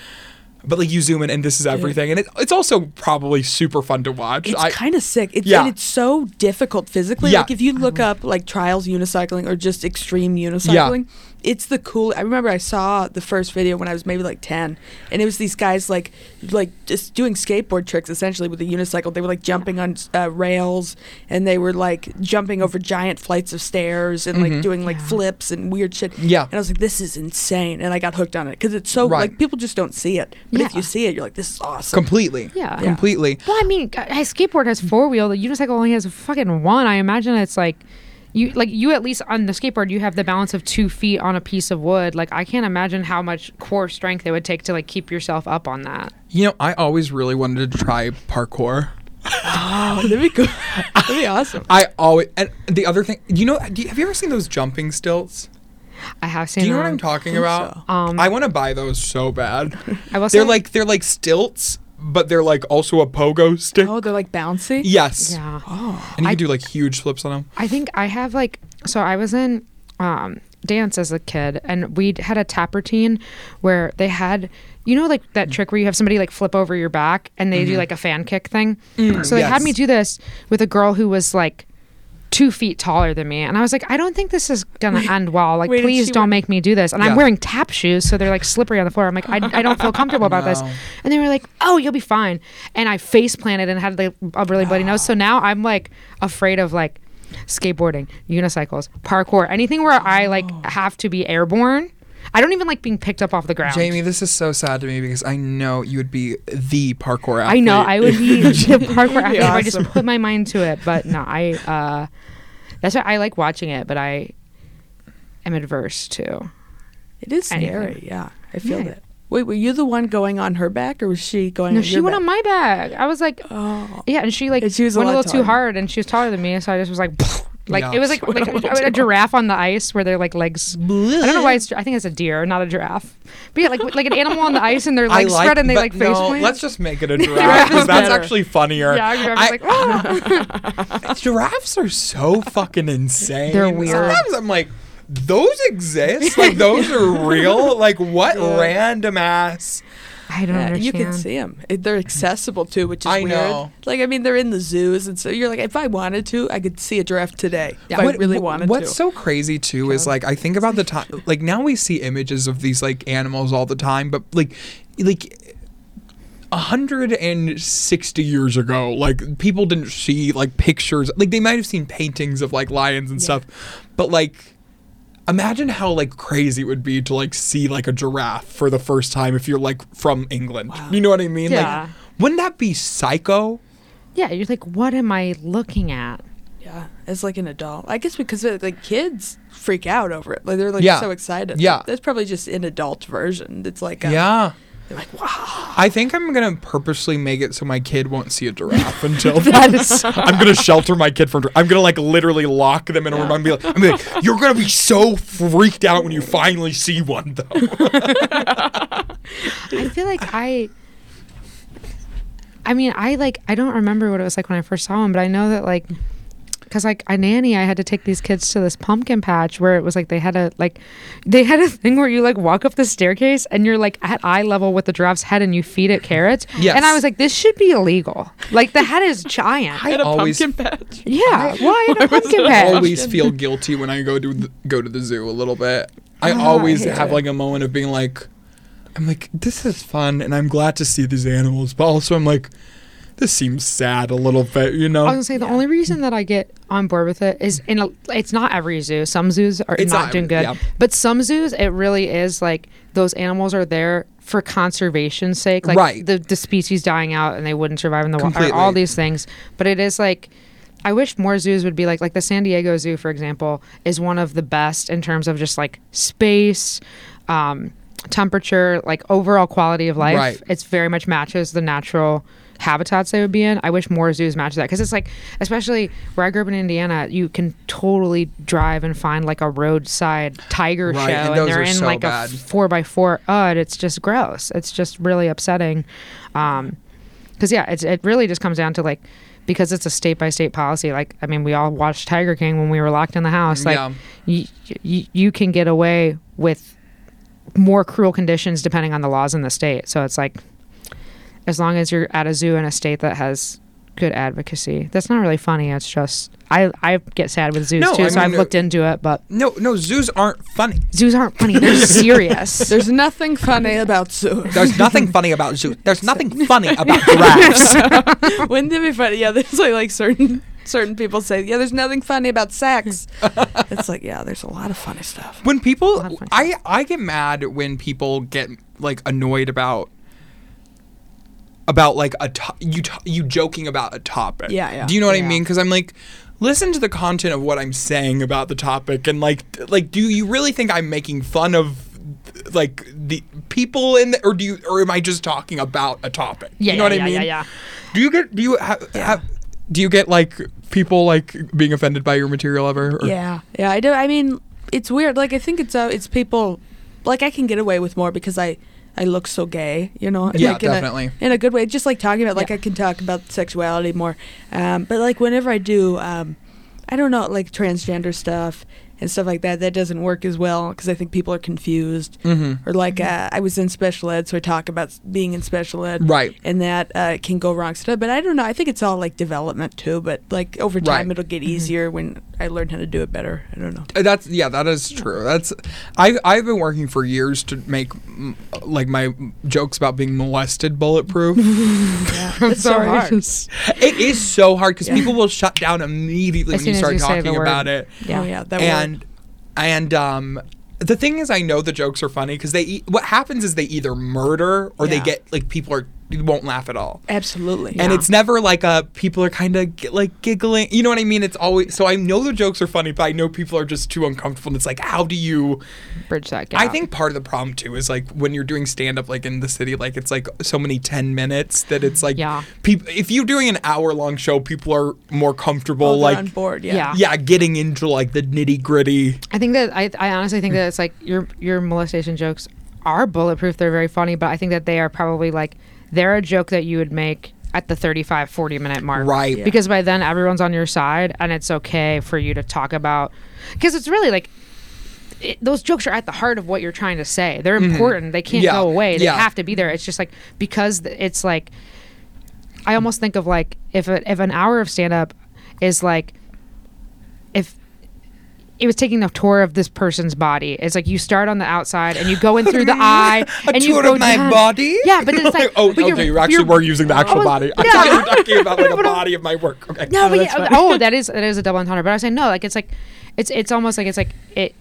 But like you zoom in and this is everything, and it, it's also probably super fun to watch. it's kind of sick. It's, Yeah. and it's so difficult physically. Yeah. Like if you look up like trials unicycling or just extreme unicycling, it's the cool. I remember I saw the first video when I was maybe like ten, and it was these guys like like just doing skateboard tricks essentially with a unicycle. They were like jumping on uh, rails, and they were like jumping over giant flights of stairs and like doing like Yeah. flips and weird shit. Mm-hmm. Yeah. and I was like, this is insane, and I got hooked on it because it's so Right. like people just don't see it, but if you see it, you're like, this is awesome. completely, Yeah. Yeah. completely. Well, I mean, a skateboard has four wheel. The unicycle only has fucking one. I imagine it's like. You like you at least on the skateboard you have the balance of two feet on a piece of wood. Like I can't imagine how much core strength it would take to like keep yourself up on that. You know, I always really wanted to try parkour. Oh, that'd be cool. that'd be awesome. I always and the other thing, you know, do you, have you ever seen those jumping stilts? I have seen. Do you know what. I'm talking about? so. Um, I want to buy those so bad. I will They're like they're like stilts, but they're like also a pogo stick. Oh, they're like bouncy. Yes. yeah. Oh. And you I- can do like huge flips on them. I think I have like so I was in um dance as a kid and we had a tap routine where they had you know like that mm. trick where you have somebody like flip over your back and they do mm-hmm. like a fan kick thing. Mm. so they had me do this with a girl who was like two feet taller than me. And I was like I don't think this is gonna end well. Like wait, please don't wear- make me do this. And Yeah. I'm wearing tap shoes so they're like slippery on the floor. I'm like I, I don't feel comfortable about this. And they were like oh you'll be fine. And I face planted and had like a really bloody nose. So now I'm like afraid of like skateboarding unicycles parkour anything where I like oh. have to be airborne I don't even like being picked up off the ground. Jamie, this is so sad to me because I know you would be the parkour athlete. I know I would be the parkour athlete if I awesome. just put my mind to it, but no, I. uh That's why I like watching it, but I am adverse to. It is Anything. scary. Yeah, I feel Yeah. that. Wait, were you the one going on her back, or was she going? No, on she your went back? on my back. I was like, Oh, yeah, and she like And she was a went a lot little too hard, and she was taller than me, so I just was like, like Yeah. it was like like a, a giraffe on the ice where their like legs. I don't know why it's. I think it's a deer, not a giraffe. But yeah, like like an animal on the ice and their legs like, spread and they like face no, plant. Let's just make it a giraffe because that's better. actually funnier. yeah, giraffe's I- like, "Oh." Giraffes are so fucking insane. They're weird. Sometimes I'm like, those exist? Like those are real? Like what Yeah. random ass? I don't yeah, understand. you can see them. They're accessible too, which is I weird. know. Like, I mean, they're in the zoos, and so you're like, if I wanted to, I could see a giraffe today. Yeah. If I really wanted What's to. so crazy too is like I think about the time like now we see images of these like animals all the time, but like like 160 years ago, like people didn't see like pictures like they might have seen paintings of like lions and stuff, but like imagine how like crazy it would be to like see like a giraffe for the first time if you're like from England. You know what I mean? Yeah. Like wouldn't that be psycho? Yeah, you're like, what am I looking at? Yeah, as like an adult. I guess because like kids freak out over it. Like they're like Yeah. so excited. Yeah. that's probably just an adult version. It's like a, Yeah. They're like wow. I think I'm gonna purposely make it so my kid won't see a giraffe until That is so- I'm gonna shelter my kid from. dir- I'm gonna like literally lock them in a room. I'm gonna be like, I'm gonna be like, you're gonna be so freaked out when you finally see one, though. I feel like I. I mean, I like. I don't remember what it was like when I first saw him, but I know that like, because like I nanny, I had to take these kids to this pumpkin patch where it was like they had a like, they had a thing where you like walk up the staircase and you're like at eye level with the giraffe's head and you feed it carrots. Yes. And I was like, this should be illegal. Like the head is giant. I At a always- pumpkin patch. yeah. Why in a pumpkin I always feel guilty when I go to the, go to the zoo a little bit. I Ah, always yeah. have like a moment of being like, I'm like, this is fun, and I'm glad to see these animals, but also I'm like, this seems sad a little bit, you know? I was gonna say the only reason that I get on board with it is in a, it's not every zoo. Some zoos are It's not, not doing good, yeah. but some zoos it really is like those animals are there for conservation's sake, like Right. the the species dying out and they wouldn't survive in the water, all these things. But it is like. I wish more zoos would be like like the San Diego Zoo, for example, is one of the best in terms of just like space, um, temperature, like overall quality of life. Right. It's very much matches the natural habitats they would be in. I wish more zoos match that because it's like, especially where I grew up in Indiana, you can totally drive and find like a roadside tiger Right, show, and and, they're in so like bad. a four by four. Oh, it's just gross. It's just really upsetting. Um, because yeah, it's it really just comes down to like because it's a state by state policy. Like I mean, we all watched Tiger King when we were locked in the house. Like Yeah. you, you, you can get away with more cruel conditions depending on the laws in the state. So it's like as long as you're at a zoo in a state that has good advocacy. That's not really funny. It's just I I get sad with zoos No, too, I so I've mean, looked into it, but no, no, zoos aren't funny. zoos aren't funny. They're serious. There's nothing funny about zoos. There's nothing funny about zoos. There's nothing funny about giraffes. Wouldn't it be funny? Yeah, there's like like certain certain people say, yeah, there's nothing funny about sex. it's like, yeah, there's a lot of funny stuff. when people lot of fun I I get mad when people get like annoyed about about like a to- you t- you joking about a topic. Yeah, yeah. Do you know what I mean? Because I'm like, listen to the content of what I'm saying about the topic, and like like, do you really think I'm making fun of like the people in the, or do you or am I just talking about a topic? yeah, you know yeah, what yeah, I mean? yeah, yeah. Do you get do you have, have do you get like people like being offended by your material ever? Or? Yeah, yeah, I do. I mean, it's weird. Like, I think it's uh, it's people. Like, I can get away with more because I I look so gay. You know. Yeah, like in a- definitely. in a good way. Just like talking about, like, Yeah. I can talk about sexuality more. Um, but like whenever I do, um, I don't know, like transgender stuff and stuff like that. That doesn't work as well because I think people are confused. Mm-hmm. Or like uh, I was in special ed, so I talk about being in special ed, Right. And that uh, can go wrong stuff. But I don't know. I think it's all like development too. But like over time, Right. Mm-hmm. it'll get easier when I learned how to do it better. I don't know. Uh, That's yeah, that is true. That's I I've been working for years to make like my jokes about being molested bulletproof. yeah, It's so sorry. hard. it is so hard because people will shut down immediately As when you start you talking about it. Yeah. Oh yeah, that and and um the thing is, I know the jokes are funny because they. E- what happens is they either murder or they get like people are won't laugh at all. Absolutely. And Yeah. it's never like a people are kind of like giggling. You know what I mean? It's always so I know the jokes are funny, but I know people are just too uncomfortable. And it's like, how do you? Bridge that gap. I think part of the problem too is like when you're doing stand up like in the city, like it's like so many ten minutes that it's like Yeah. People, if you're doing an hour long show, people are more comfortable Oh, like on board. Yeah. Yeah. yeah, getting into like the nitty gritty. I think that I, I honestly think that it's like your your molestation jokes are bulletproof. They're very funny, but I think that they are probably like they're a joke that you would make at the 35 40 minute mark. Right. Yeah. Because by then everyone's on your side and it's okay for you to talk about because it's really like it, those jokes are at the heart of what you're trying to say. They're important. They can't Mm-hmm. Yeah. go away. They Yeah. have to be there. It's just like because it's like I almost think of like if a, if an hour of stand up is like if it was taking a tour of this person's body. It's like you start on the outside and you go in through the eye A and you tour go of my down. body. Yeah, but it's like oh, okay, you actually were using the actual was- body. I yeah. thought you were talking about like a body of my work. Okay. No, but yeah, oh, that is that is a double entendre. But I was saying no, like it's like it's it's almost like it's like it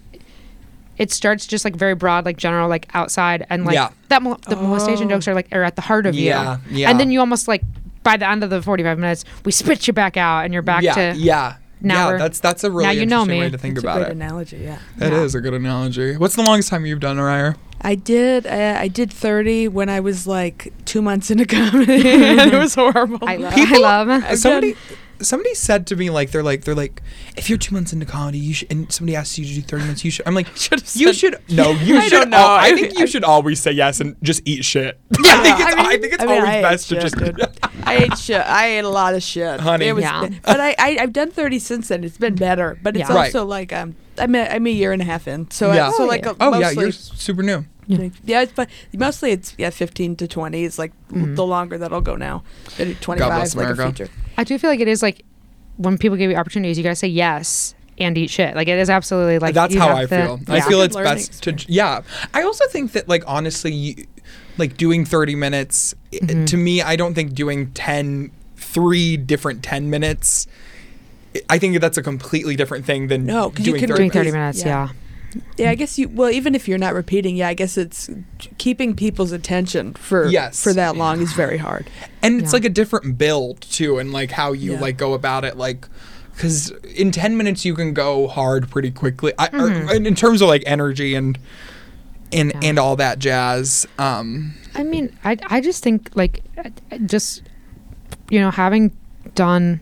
it starts just like very broad, like general, like outside, and like Yeah. that mol- the molestation Oh. jokes are like are at the heart of Yeah, you. yeah. And then you almost like by the end of the forty five minutes, we spit you back out, and you're back yeah, to yeah, now yeah. That's that's a really now you know interesting me. way to think It's a about great it. analogy. Yeah. That Yeah. is a good analogy. What's the longest time you've done, a Reier? I did. Uh, I did 30 when I was like two months into comedy, and it was horrible. I love. People- I love. Somebody done- somebody said to me like they're like they're like if you're two months into comedy you should and somebody asks you to do 30 minutes you should i'm like Should've you said- should no you I should don't know. al- i I- think you I- should always say yes and just eat shit Yeah, i think it's I mean- i, think it's I mean, always I ate best to shit, just dude. I ate shit. I ate a lot of shit. Honey. It was, Yeah. But I, I I've done 30 since then. It's been better. But it's Yeah. Right. also like um I'm a, I'm a year and a half in. So Yeah. I, so Oh, like yeah. uh, oh yeah you're super new Yeah. yeah. It's but mostly it's yeah 15 to 20 is like Mhm. the longer that'll go now. 25 bless like a feature. I do feel like it is like when people give you opportunities, you gotta say yes and eat shit. Like it is absolutely like that's you how have i to- feel i feel it's learning best to yeah i also think that like honestly you, like doing 30 minutes i- Mhm. to me i don't think doing 10 three different 10 minutes I think that's a completely different thing than No, 'cause you doing can 30 doing 30 minutes. minutes. Yeah. Yeah. Yeah, I guess you. Well, even if you're not repeating, yeah, I guess it's keeping people's attention for Yes. for that long is very hard. and it's Yeah. like a different build too and like how you Yeah. like go about it like because in 10 minutes you can go hard pretty quickly I, or- Mhm. in, in terms of like energy and and Yeah. and all that jazz um I mean, I I just think like just you know having done.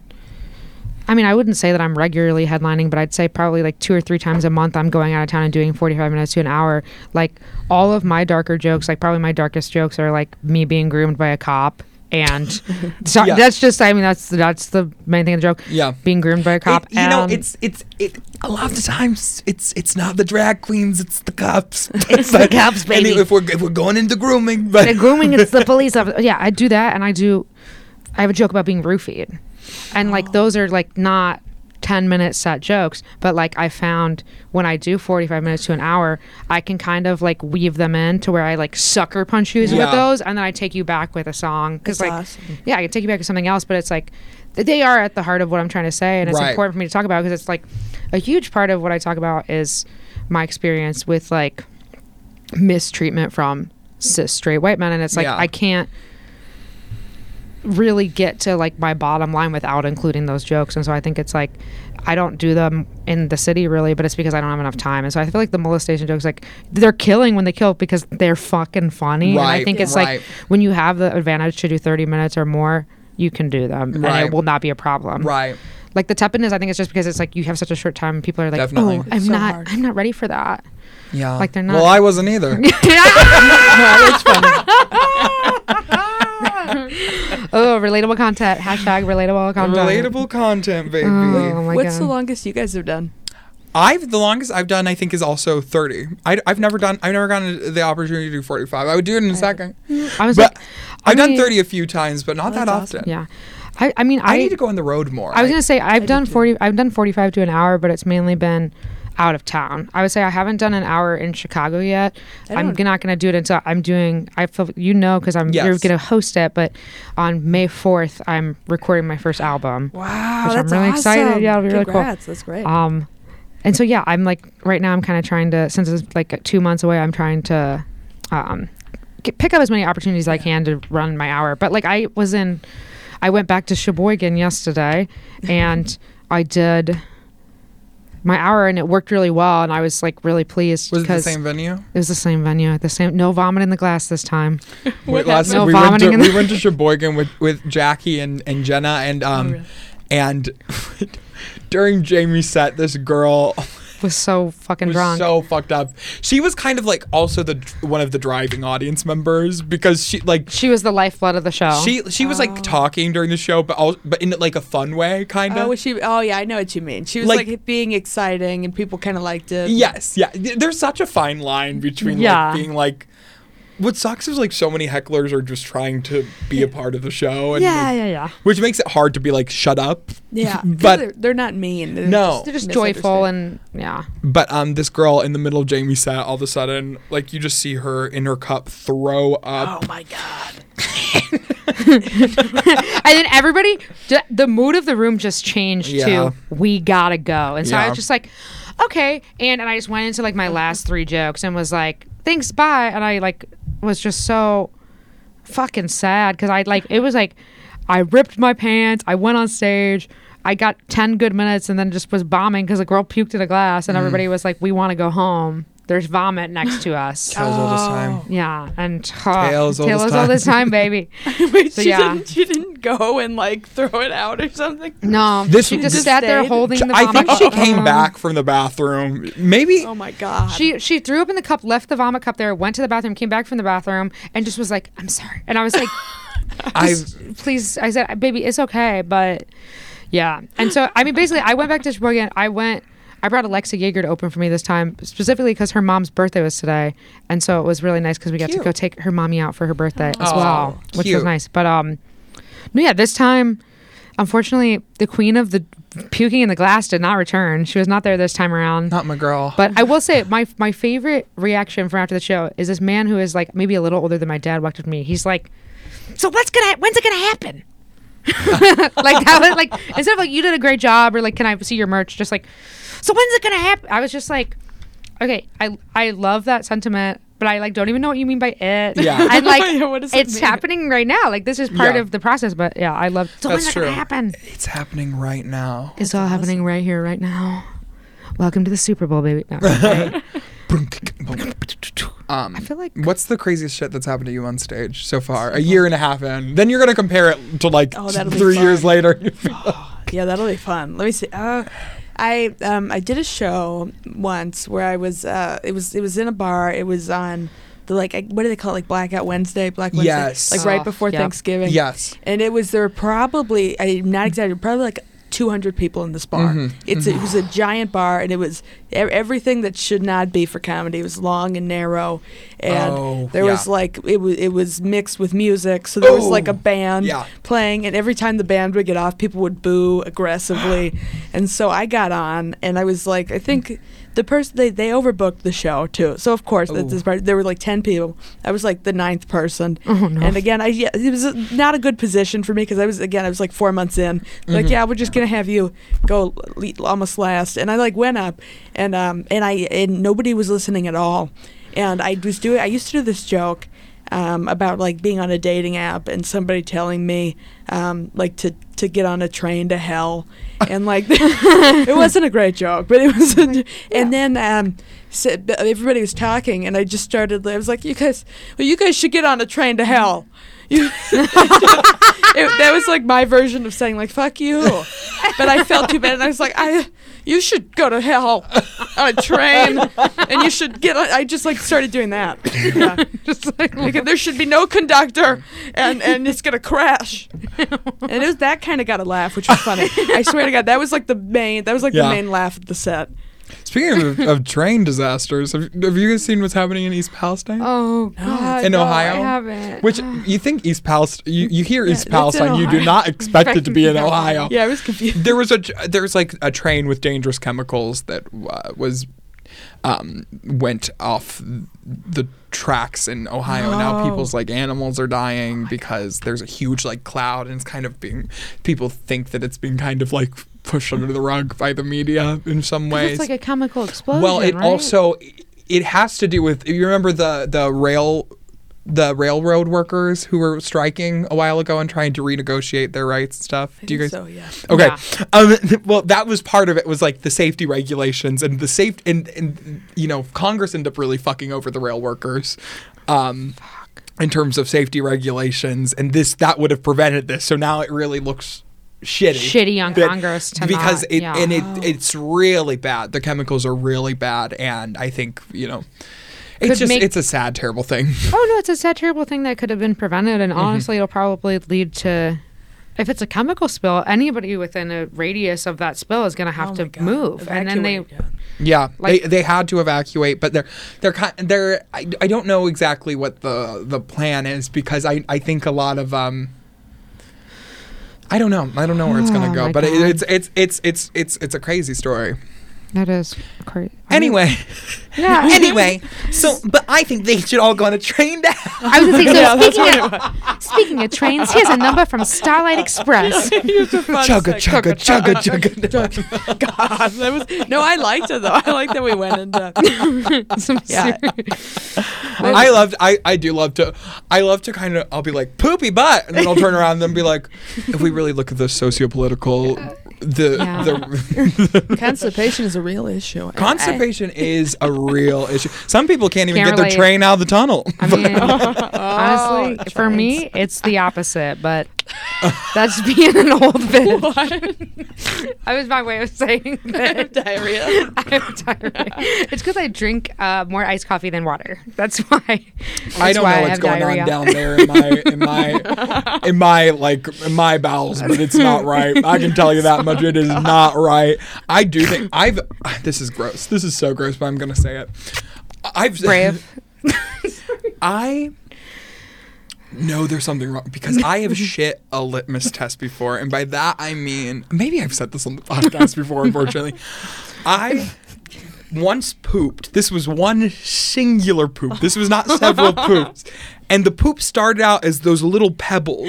I mean, I wouldn't say that I'm regularly headlining, but I'd say probably like two or three times a month I'm going out of town and doing 45 minutes to an hour. Like all of my darker jokes, like probably my darkest jokes are like me being groomed by a cop. And so Yeah. that's just, I mean, that's that's the main thing of the joke. yeah Being groomed by a cop. It- you know it's it's it a lot of the times it's it's not the drag queens it's the cops It's the cops, baby. if we're if we're going into grooming but the grooming it's the police officer. Yeah, I do that, and I do. I have a joke about being roofied, and like those are like not ten minute set jokes, but like I found when I do forty five minutes to an hour, I can kind of like weave them in to where I like sucker punch you Yeah. with those, and then I take you back with a song because That's like awesome. yeah, I can take you back to something else, but it's like th- they are at the heart of what I'm trying to say, and it's Right. important for me to talk about because it's like a huge part of what I talk about is my experience with like mistreatment from cis straight white men, and it's like Yeah. I can't really get to like my bottom line without including those jokes, and so I think it's like I don't do them in the city really, but it's because I don't have enough time, and so I feel like the molestation jokes like they're killing when they kill because they're fucking funny, and I think it's right. like when you have the advantage to do 30 minutes or more, you can do them, and it will not be a problem. right Like the tepidness, I think it's just because it's like you have such a short time. People are like, Definitely. "Oh, I'm so not, hard. I'm not ready for that." yeah Like they're not- well i wasn't either oh, relatable content. Hashtag relatable content. relatable content baby Oh my What's god. the longest you guys have done? I've the longest I've done I think is also 30. I, have never done I've never gotten the opportunity to do 45. I would do it in a second. I was But like, I've done mean- 30 a few times, but not Well, that that's often. Yeah. I, I mean, I, I, need to go on the road more. I was gonna say I've do done too. forty. I've done forty-five to an hour, but it's mainly been out of town. I would say I haven't done an hour in Chicago yet. I'm don't- gonna do it until I'm doing. I feel you know because I'm you're gonna host it, but on May fourth I'm recording my first album. Wow, Which I'm that's really excited. awesome. Yeah, it'll be really cool. Congrats, That's great. Um, and so yeah, I'm like right now. I'm kind of trying to since it's like two months away. I'm trying to um, get, pick up as many opportunities as I can to run my hour. But like I was in, I went back to Sheboygan yesterday, and I did my hour, and it worked really well, and I was like really pleased Was it the because same venue? it was the same venue, the same no vomit in the glass this time. Wait, last No we went to vomiting in the- we went to Sheboygan with with Jackie and and Jenna and um Oh, really? and during Jamie's set, this girl Was so fucking was drunk. so fucked up. She was kind of like also the one of the driving audience members because she like she was the lifeblood of the show. she she was like oh. talking during the show, but all, but in like a fun way, kind Oh, of. was she? Oh, yeah, I know what you mean. She was Like- like, being exciting, and people kind of liked it. Yes, yeah. There's such a fine line between Yeah. like being like. What sucks is like so many hecklers are just trying to be a part of the show, and yeah, like, yeah, yeah. which makes it hard to be like shut up. yeah. 'cause But- they're, they're not mean. They're No. They're just joyful and yeah. But um, this girl in the middle of Jamie's set, all of a sudden, like you just see her in her cup throw up. Oh my god. and then everybody, the mood of the room just changed Yeah. to we gotta go. And so I was just like, okay. And, and I just went into like my last three jokes and was like, thanks, bye. And I like was just so fucking sad because I like, it was like, I ripped my pants. I went on stage. I got 10 good minutes and then just was bombing because a girl puked in a glass Mm. and everybody was like, we want to go home. There's vomit next to us. Tales all this time. Yeah, and uh, Tales all this all time. this time, baby. Wait, So, she yeah. didn't. She didn't go and like throw it out or something. No, This- she just this sat there holding the I vomit think she came back from the bathroom. Maybe Oh my god. She she threw up in the cup, left the vomit cup there, went to the bathroom, came back from the bathroom, and just was like, "I'm sorry." And I was like, I. Please." I said, "Baby, it's okay," but yeah. And so I mean, basically, I went back to Sheboygan. I went. I brought Alexa Yeager to open for me this time, specifically because her mom's birthday was today, and so it was really nice because we got to go take her mommy out for her birthday as Aw, well, which cute. was nice. But um, no, yeah, this time, unfortunately, the queen of the puking in the glass did not return. She was not there this time around. Not my girl. But I will say my my favorite reaction from after the show is this man who is like maybe a little older than my dad walked up to me. He's like, "So what's gonna when's it gonna happen?" like that was like instead of like you did a great job or like can I see your merch? Just like, so when's it gonna happen? I was just like, okay, I I love that sentiment. But I like don't even know what you mean by it. Yeah. and like Yeah, what does it it's mean? happening right now. Like this is part Yeah. of the process. But yeah, I love. So That's when's it true. gonna happen? it's happening right now. It's all happening right here, right now. Welcome to the Super Bowl, baby. No, okay. Um, I feel like what's the craziest shit that's happened to you on stage so far? A year and a half in. Then you're gonna compare it to like Oh, three years fun. later. Yeah, that'll be fun. Let me see. Uh, I um I did a show once where I was uh it was it was in a bar. It was on the like I- what do they call it like Blackout Wednesday, Black Wednesday, Yes. like right Oh, before yep. Thanksgiving. yes. and it was there were probably I'm not exaggerating, probably like 200 people in this bar. Mhm, It's it was a giant bar, and it was everything that should not be for comedy. It was long and narrow, and Oh, there was like it was it was mixed with music. So there was like a Oh, band yeah. playing, and every time the band would get off, people would boo aggressively, and so I got on, and I was like, I think. The person they, they overbooked the show too, so of course at this part there were like ten people. I was like the ninth person, Oh no. and again, I yeah, it was not a good position for me because I was again I was like four months in. Like Mhm. yeah, we're just gonna have you go le- almost last, and I like went up, and um and I and nobody was listening at all, and I was doing I used to do this joke. Um, about like being on a dating app and somebody telling me um, like to to get on a train to hell. And like it wasn't a great joke but it was a, and then um, so, everybody was talking and I just started I was like you guys well you guys should get on a train to hell. You it, that was like my version of saying like fuck you. But I felt too bad and I was like I you should go to hell. On a train. And you should get on, I just like started doing that. Yeah. just like, like there should be no conductor. And and it's gonna crash. And it was that kind of got a laugh which was funny. I swear to God that was like the main that was like Yeah. the main laugh of the set Speaking of, of train disasters, have, have you guys seen what's happening in East Palestine? oh god, In no, Ohio? I haven't. Which you think East Palestine? You, you hear East Palestine, you do not expect it to be in Ohio. yeah I was confused There was a there was like a train with dangerous chemicals that uh, was um, went off the tracks in Ohio. and Now Oh. people's like animals are dying because there's a huge like cloud and it's kind of being people think that it's being kind of like pushed under the rug by the media in some ways. It's like a chemical explosion. well, it right? also it has to do with you remember the the rail the railroad workers who were striking a while ago and trying to renegotiate their rights and stuff. I do you guys so, yeah. Okay. Yeah. Um, well, that was part of it. Was like the safety regulations and the safe and, and you know Congress ended up really fucking over the rail workers. Um, in terms of safety regulations, and this that would have prevented this. So now it really looks shitty. Shitty on that- Congress to because not- it yeah. and it it's really bad. The chemicals are really bad, and I think you know. It's just make- it's a sad, terrible thing. Oh no, it's a sad, terrible thing that could have been prevented, Mm-hmm. and honestly, it'll probably lead to. If it's a chemical spill, anybody within a radius of that spill is going to have Oh to God. move, and then they. Yeah. Yeah, Like- they they had to evacuate, but they're they're kind they're I, I don't know exactly what the the plan is because I I think a lot of um I don't know I don't know where it's Oh gonna go, but God. it's it's it's it's it's it's a crazy story. That is crazy. Anyway, yeah. anyway, so but I think they should all go on a train down. I was going to say, Yeah, speaking, of, speaking of trains, here's a number from Starlight Express. Chugga chugga chugga chugga. God, that was no. I liked it though. I like that we went into. Some Yeah. I loved I I do love to I love to kind of I'll be like poopy butt and then I'll turn around and then be like if we really look at the socio-political the Yeah. the Constipation is a real issue. And I- Constipation is a real issue. Some people can't even Can't get their train out of the tunnel. I mean, Oh, honestly, for me, it's the opposite, but that's being an old bitch. I was my way of saying that. diarrhea. I have diarrhea. It's because I drink uh, more iced coffee than water. That's why. I don't why know what's have going diarrhea. on down there in my in my in my like in my bowels, but it's not right. I can tell you that much. It is not right. I do think I've. This is gross. This is so gross, but I'm gonna say it. I've Brave. I know there's something wrong because I have shit a litmus test before, and by that I mean maybe I've said this on the podcast before. Unfortunately, I once pooped. This was one singular poop. This was not several poops. And the poop started out as those little pebbles,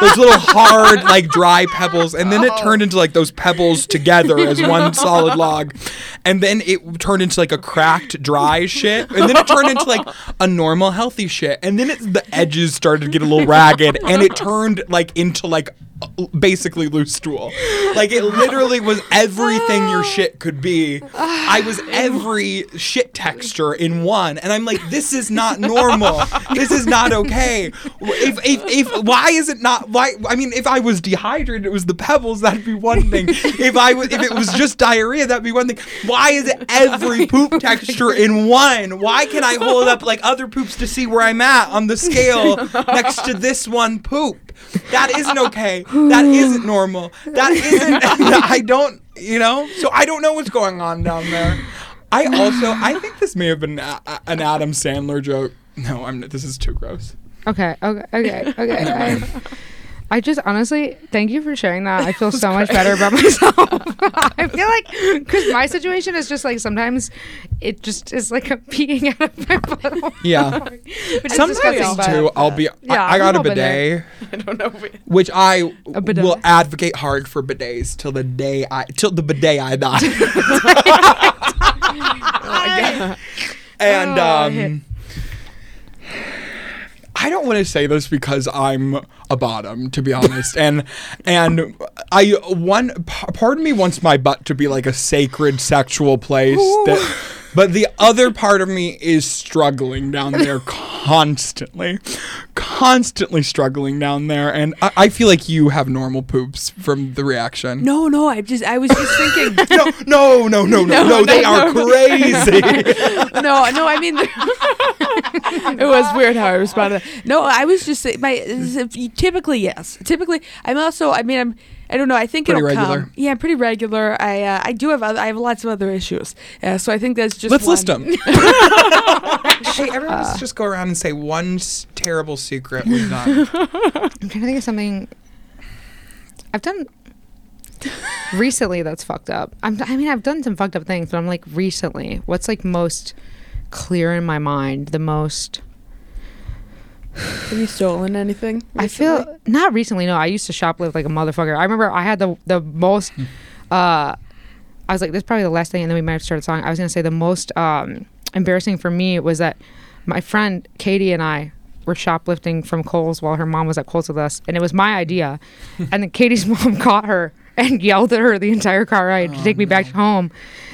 those little hard, like dry pebbles, and then it oh. turned into like those pebbles together as one solid log, and then it turned into like a cracked, dry shit, and then it turned into like a normal, healthy shit, and then it, the edges started to get a little ragged, and it turned like into like basically loose stool. Like it literally was everything your shit could be. I was every shit texture in one, and I'm like, this is not normal. This is not okay. If if, if why is it not? Why? I mean, if I was dehydrated, it was the pebbles. That'd be one thing. If I was, if it was just diarrhea, that'd be one thing. Why is it every poop texture in one? Why can I hold up like other poops to see where I'm at on the scale next to this one poop? That isn't okay. That isn't normal. That isn't. I don't. You know. So I don't know what's going on down there. I also. I think this may have been a, an Adam Sandler joke. No, I'm. This is too gross. Okay, okay, okay, okay. I, I just honestly thank you for sharing that. I feel so much better about myself. I feel like because my situation is just like sometimes it just is like a peeing out of my butt. Yeah. Which is Sometimes disgusting, but- too. I'll be. Yeah, I, I got a we've all been there. bidet, I don't know. If which I A bidet. will advocate hard for bidets till the day I till the bidet I die. and Oh, um, I don't want to say this because I'm a bottom, to be honest, and and I one p- part of me wants my butt to be like a sacred sexual place that. But the other part of me is struggling down there constantly, constantly struggling down there, and I, I feel like you have normal poops from the reaction. no, no. I just, I was just thinking. no, no, no, no, no, no, they are crazy. no, no. I mean, it was weird how I responded. No, I was just saying. My typically yes. Typically, I'm also. I mean, I'm. I don't know. I think Pretty it'll regular. come. Yeah, I'm pretty regular. I uh, I do have other, I have lots of other issues. Uh, so I think that's just Let's one. list them. hey, everyone, let's just go around and say one s- terrible secret we've done. I'm trying to think of something I've done recently that's fucked up. I'm, I mean, I've done some fucked up things, but I'm like recently. What's like most clear in my mind? The most. Have you stolen anything? I feel not recently. No, I used to shoplift like a motherfucker. I remember I had the the most uh, I was like, this is probably the last thing, and then we might have started song. I was gonna say the most um, embarrassing for me was that my friend Katie and I were shoplifting from Kohl's while her mom was at Kohl's with us, and it was my idea. and then Katie's mom caught her and yelled at her the entire car ride to take me back home.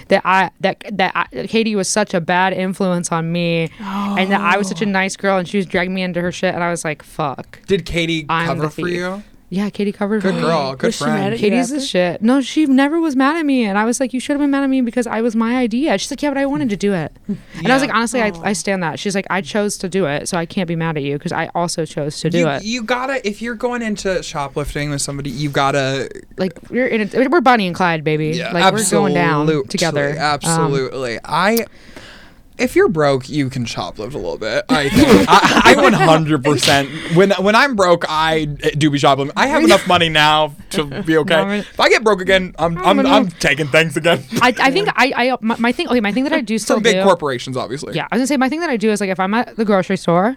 That I that that I, Katie was such a bad influence on me, and that I was such a oh. nice girl, and she was dragging me into her shit, and I was like, "Fuck." Did Katie I'm cover for you? Yeah, Katie covered Good for me. girl. Good Was she mad friend. at? Katie's the shit. No, she never was mad at me, and I was like, "You should have been mad at me because I was my idea." She's like, "Yeah, but I wanted to do it," and I was like, "Honestly, I, I stand that." She's like, "I chose to do it, so I can't be mad at you because I also chose to do you, it." you gotta if you're going into shoplifting with somebody, you gotta like we're in it. We're Bonnie and Clyde, baby. like we're going down absolutely, together. Um, Absolutely. I if you're broke, you can shoplift a little bit. I think I, I 100% when when I'm broke, I do be shoplifting. I have enough money now to be okay. If I get broke again, I'm I'm, gonna- I'm taking things again I, I think I, I my, my thing. Okay, my thing that I do still from big do. corporations, obviously. Yeah, I was gonna say my thing that I do is like if I'm at the grocery store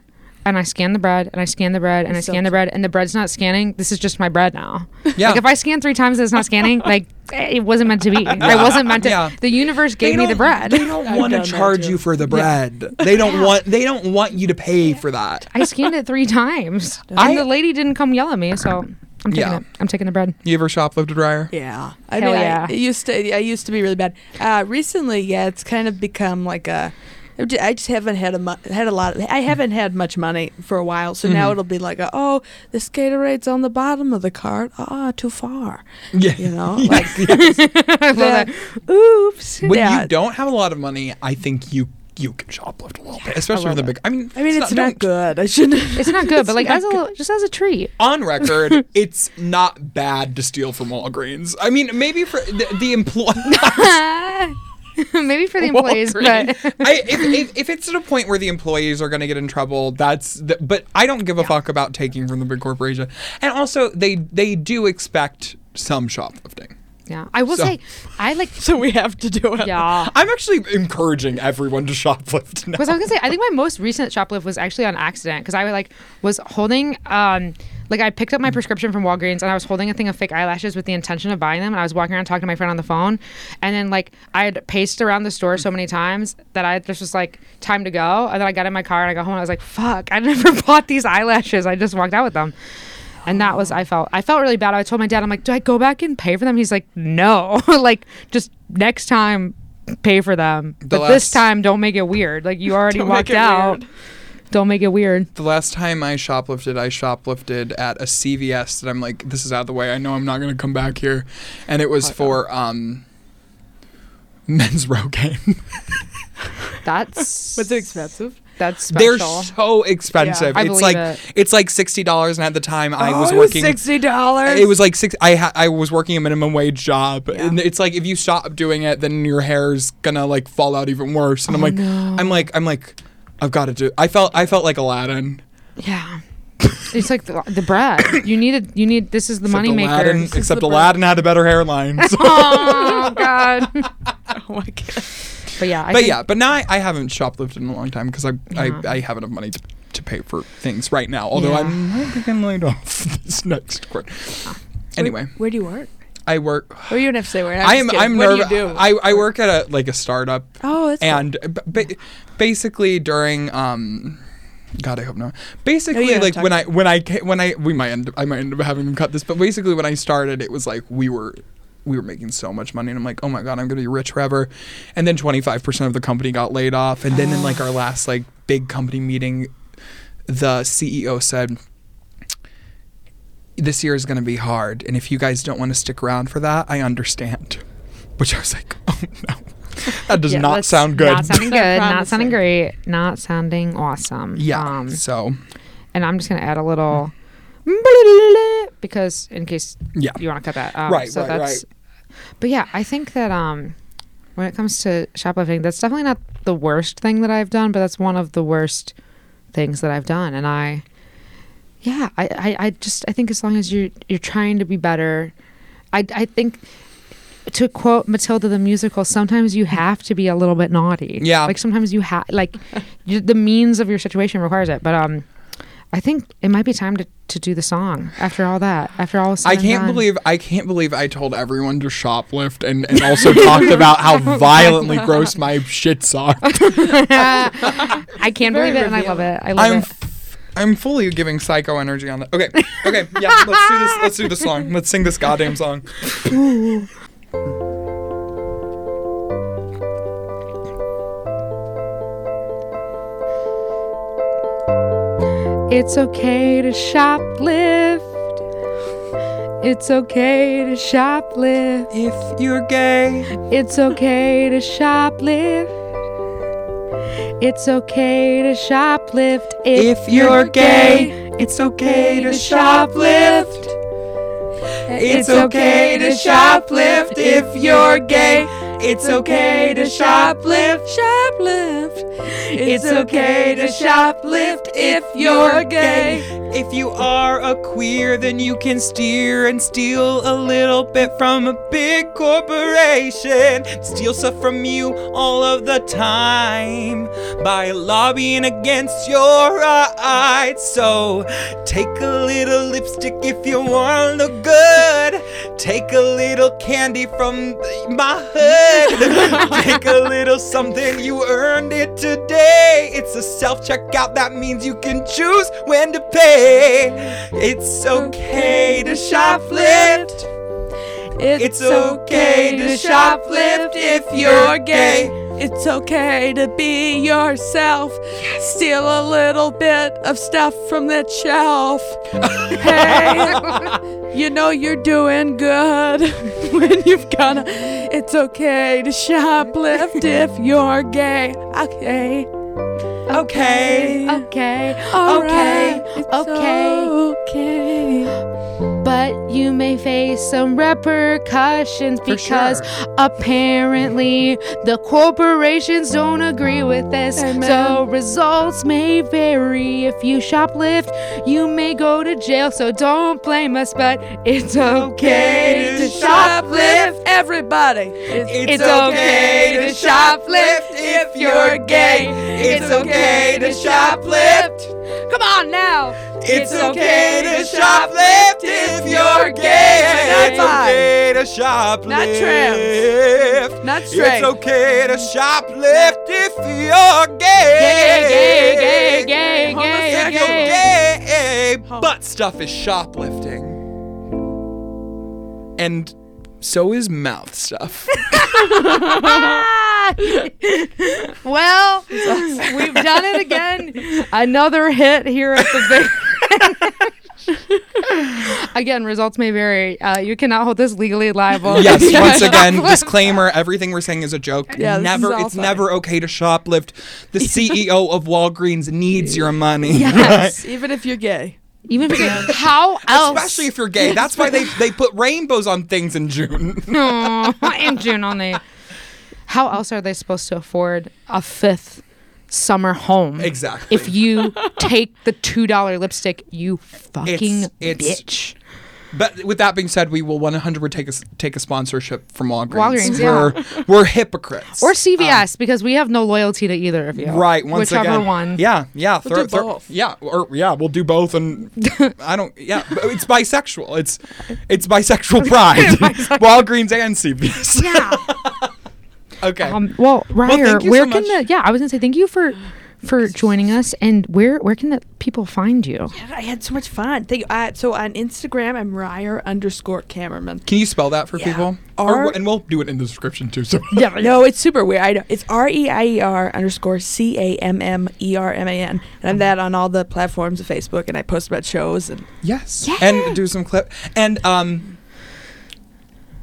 and I scan the bread and I scan the bread and I scan the bread and the bread's not scanning, this is just my bread now. Yeah. Like if I scan three times and it's not scanning, like eh, it wasn't meant to be. I wasn't meant to. Yeah. The universe gave me the bread. They don't want to charge you for the bread. They don't want. They don't want you to pay for that. I scanned it three times, I- and the lady didn't come yell at me, so I'm taking Yeah. it. I'm taking the bread. You ever shoplifted, dryer? Yeah, I Hell mean, yeah. I, it used to. I used to be really bad. Uh, recently, yeah, it's kind of become like a. I just haven't had a mu- had a lot. Of, I haven't had much money for a while, so now it'll be like, a, oh, the Gatorade's on the bottom of the cart. Ah, too far. Yeah. You know, like love that. that. Oops. When yeah. you don't have a lot of money, I think you you can shoplift a little bit, especially with the big. I mean, I mean, it's, not, don't- good. I shouldn't. It's not good, but like as a just as a treat. On record, it's not bad to steal from Walgreens. I mean, maybe for the, the employee. Maybe for the employees, but I, if, if, if it's at a point where the employees are going to get in trouble, that's. The, but I don't give a fuck about taking from the big corporation. And also, they they do expect some shoplifting. yeah, I will So- say, I like. so we have to do it. Yeah. I'm actually encouraging everyone to shoplift now. Because I was gonna say, I think my most recent shoplift was actually on accident because I like was holding, um, like I picked up my prescription from Walgreens and I was holding a thing of fake eyelashes with the intention of buying them, and I was walking around talking to my friend on the phone, and then like I had paced around the store so many times that I just was like, time to go, and then I got in my car and I got home and I was like, fuck, I never bought these eyelashes. I just walked out with them. And that was I felt I felt really bad. I told my dad, I'm like, do I go back and pay for them? He's like, no, like just next time pay for them, but this time don't make it weird. Like you already walked out. weird. Don't make it weird. The last time I shoplifted, I shoplifted at a CVS that I'm like, this is out of the way. I know I'm not going to come back here. And it was for um, men's Rogaine. That's Was it expensive? That's special. They're so expensive. I it's like it. it's like sixty dollars, and at the time I was Oh, working. sixty dollars. It was like six. I ha- I was working a minimum wage job, Yeah. and it's like if you stop doing it, then your hair's gonna like fall out even worse. And I'm Oh, like, no. I'm like, I'm like, I've got to do. I felt I felt like Aladdin. yeah. it's like the, the bread. You needed. You need. This is the Except money maker. Aladdin, This is except the bread. Aladdin had a better hairline. So. oh God. oh my god. But yeah. I but think- yeah, but now I, I haven't shoplifted in a long time because I, Yeah. I I have enough money to, to pay for things right now. Although Yeah. I'm might be getting laid off this next quarter. Anyway, where, where do you work? I work. Oh, you don't have to say where. I'm I'm. I'm nervous. do you do? I, I work at a like a startup, oh, that's cool. and b- ba- basically during um. God, I hope not. Basically, don't like when I when I when I we might end I might end up having them cut this, but basically when I started, it was like we were we were making so much money, and I'm like, oh my god, I'm gonna be rich forever. And then 25 percent of the company got laid off, and then in like our last like big company meeting, the CEO said, "This year is gonna be hard, and if you guys don't want to stick around for that, I understand." Which I was like, oh no, that does Yeah, not sound good. Not sounding good. Not sounding great. Not sounding awesome. yeah. Um, so and I'm just gonna add a little because in case yeah. you want to cut that. Um, Right, So right, that's. But yeah, I think that um, when it comes to shoplifting, that's definitely not the worst thing that I've done, but that's one of the worst things that I've done. And I, yeah, I, I, I just I think as long as you're you're trying to be better, I I think. To quote Matilda the musical, sometimes you have to be a little bit naughty. Yeah. like sometimes you have like you, the means of your situation requires it. But um, I think it might be time to, to do the song after all that. After all, I can't done. believe I can't believe I told everyone to shoplift and, and also talked about how violently gross my shits are. I can't Very believe it, and I love it. I love I'm it. F- I'm fully giving psycho energy on that. Okay, okay, yeah. Let's do this. Let's do the song. Let's sing this goddamn song. It's okay to shoplift. It's okay to shoplift. If you're gay, It's okay to shoplift. It's okay to shoplift if, if you're gay, it's okay to shoplift. It's okay to shoplift if you're gay. It's okay to shoplift. Shoplift. It's okay to shoplift if you're gay. If you are a queer, then you can steer and steal a little bit from a big corporation. Steal stuff from you all of the time by lobbying against your rights. So take a little lipstick if you want to look good. Take a little candy from my hood. take a little something, you earned it today. It's a self checkout, that means you can choose when to pay. It's okay to shoplift. It's okay to shoplift if you're gay. It's okay to be yourself. Steal a little bit of stuff from that shelf. hey, you know you're doing good when you've got a. It's okay to shoplift if you're gay. Okay. Okay. Okay, Alright. It's okay. Okay. But you may face some repercussions For because sure. apparently the corporations don't agree with this. Amen. So results may vary. If you shoplift, you may go to jail. So don't blame us, but it's okay to shoplift. Everybody. It's okay to shoplift if you're gay. It's okay to shoplift. Come on now. It's okay to shoplift if you're gay. It's Not okay to shoplift. Not trans. Not straight. It's okay to shoplift if you're gay. Gay, gay, gay, gay, gay, gay. gay. Butt stuff is shoplifting. And so is mouth stuff. well, we've done it again. Another hit here at the big. again, results may vary. Uh, you cannot hold this legally liable. yes, once again, disclaimer: everything we're saying is a joke. Yeah, never, it's funny. never okay to shoplift. The CEO of Walgreens needs your money. Yes. Even if you're gay. Even if you're- how else? Especially if you're gay. That's why they, they put rainbows on things in June. Aw, in June only. How else are they supposed to afford a fifth summer home? Exactly. If you take the two dollar lipstick, you fucking it's- bitch. But with that being said, we will 100 take a s- take a sponsorship from Walgreens. Walgreens, yeah. we're, we're hypocrites. Or um, CVS because we have no loyalty to either of you. Right. Once Whichever again. one. Yeah. Yeah. We'll do both. Yeah. Or yeah, we'll do both. And I don't. Yeah. but It's bisexual. It's it's bisexual pride. Walgreens and CVS. Yeah. Okay. Um, well, Reier, thank you where so can much. the yeah? I was gonna say thank you for for joining us, and where where can the people find you? Yeah, I had so much fun. Thank you. Uh, so on Instagram, I'm Reier underscore Cammerman. Can you spell that for Yeah. people? R- Or, and we'll do it in the description too. So. Yeah, no, it's super weird. I know. It's R E I E R underscore C A M M E R M A N. And I'm that on all the platforms of Facebook, and I post about shows. And Yes. And do some clip. And um,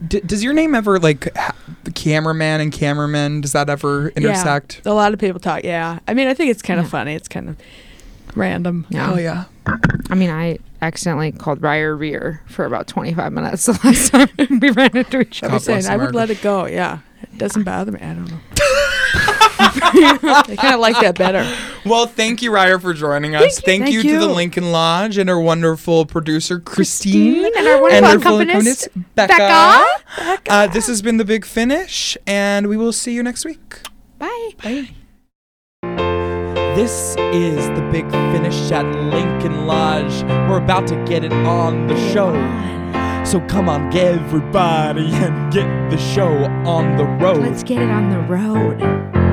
d- does your name ever like ha- the cameraman and cameraman? Does that ever intersect? Yeah, a lot of people talk. Yeah, I mean, I think it's kind of Yeah. funny. It's kind of random. Yeah. Oh yeah. I mean, I accidentally called Reier Rear for about twenty five minutes the last time we ran into each I other. was saying I would let it go. Yeah, it doesn't bother me. I don't know. I kind of like that better. Well, thank you, Reier, for joining us. Thank, Thank you, to the. Lincoln Lodge and our wonderful producer, Christine. Christine and our wonderful accompanist, Becca. Becca. Uh, this has been The Big Finish, and we will see you next week. Bye. Bye. This is the big finish at Lincoln Lodge. We're about to get it on the show. So come on, everybody, and get the show on the road. Let's get it on the road.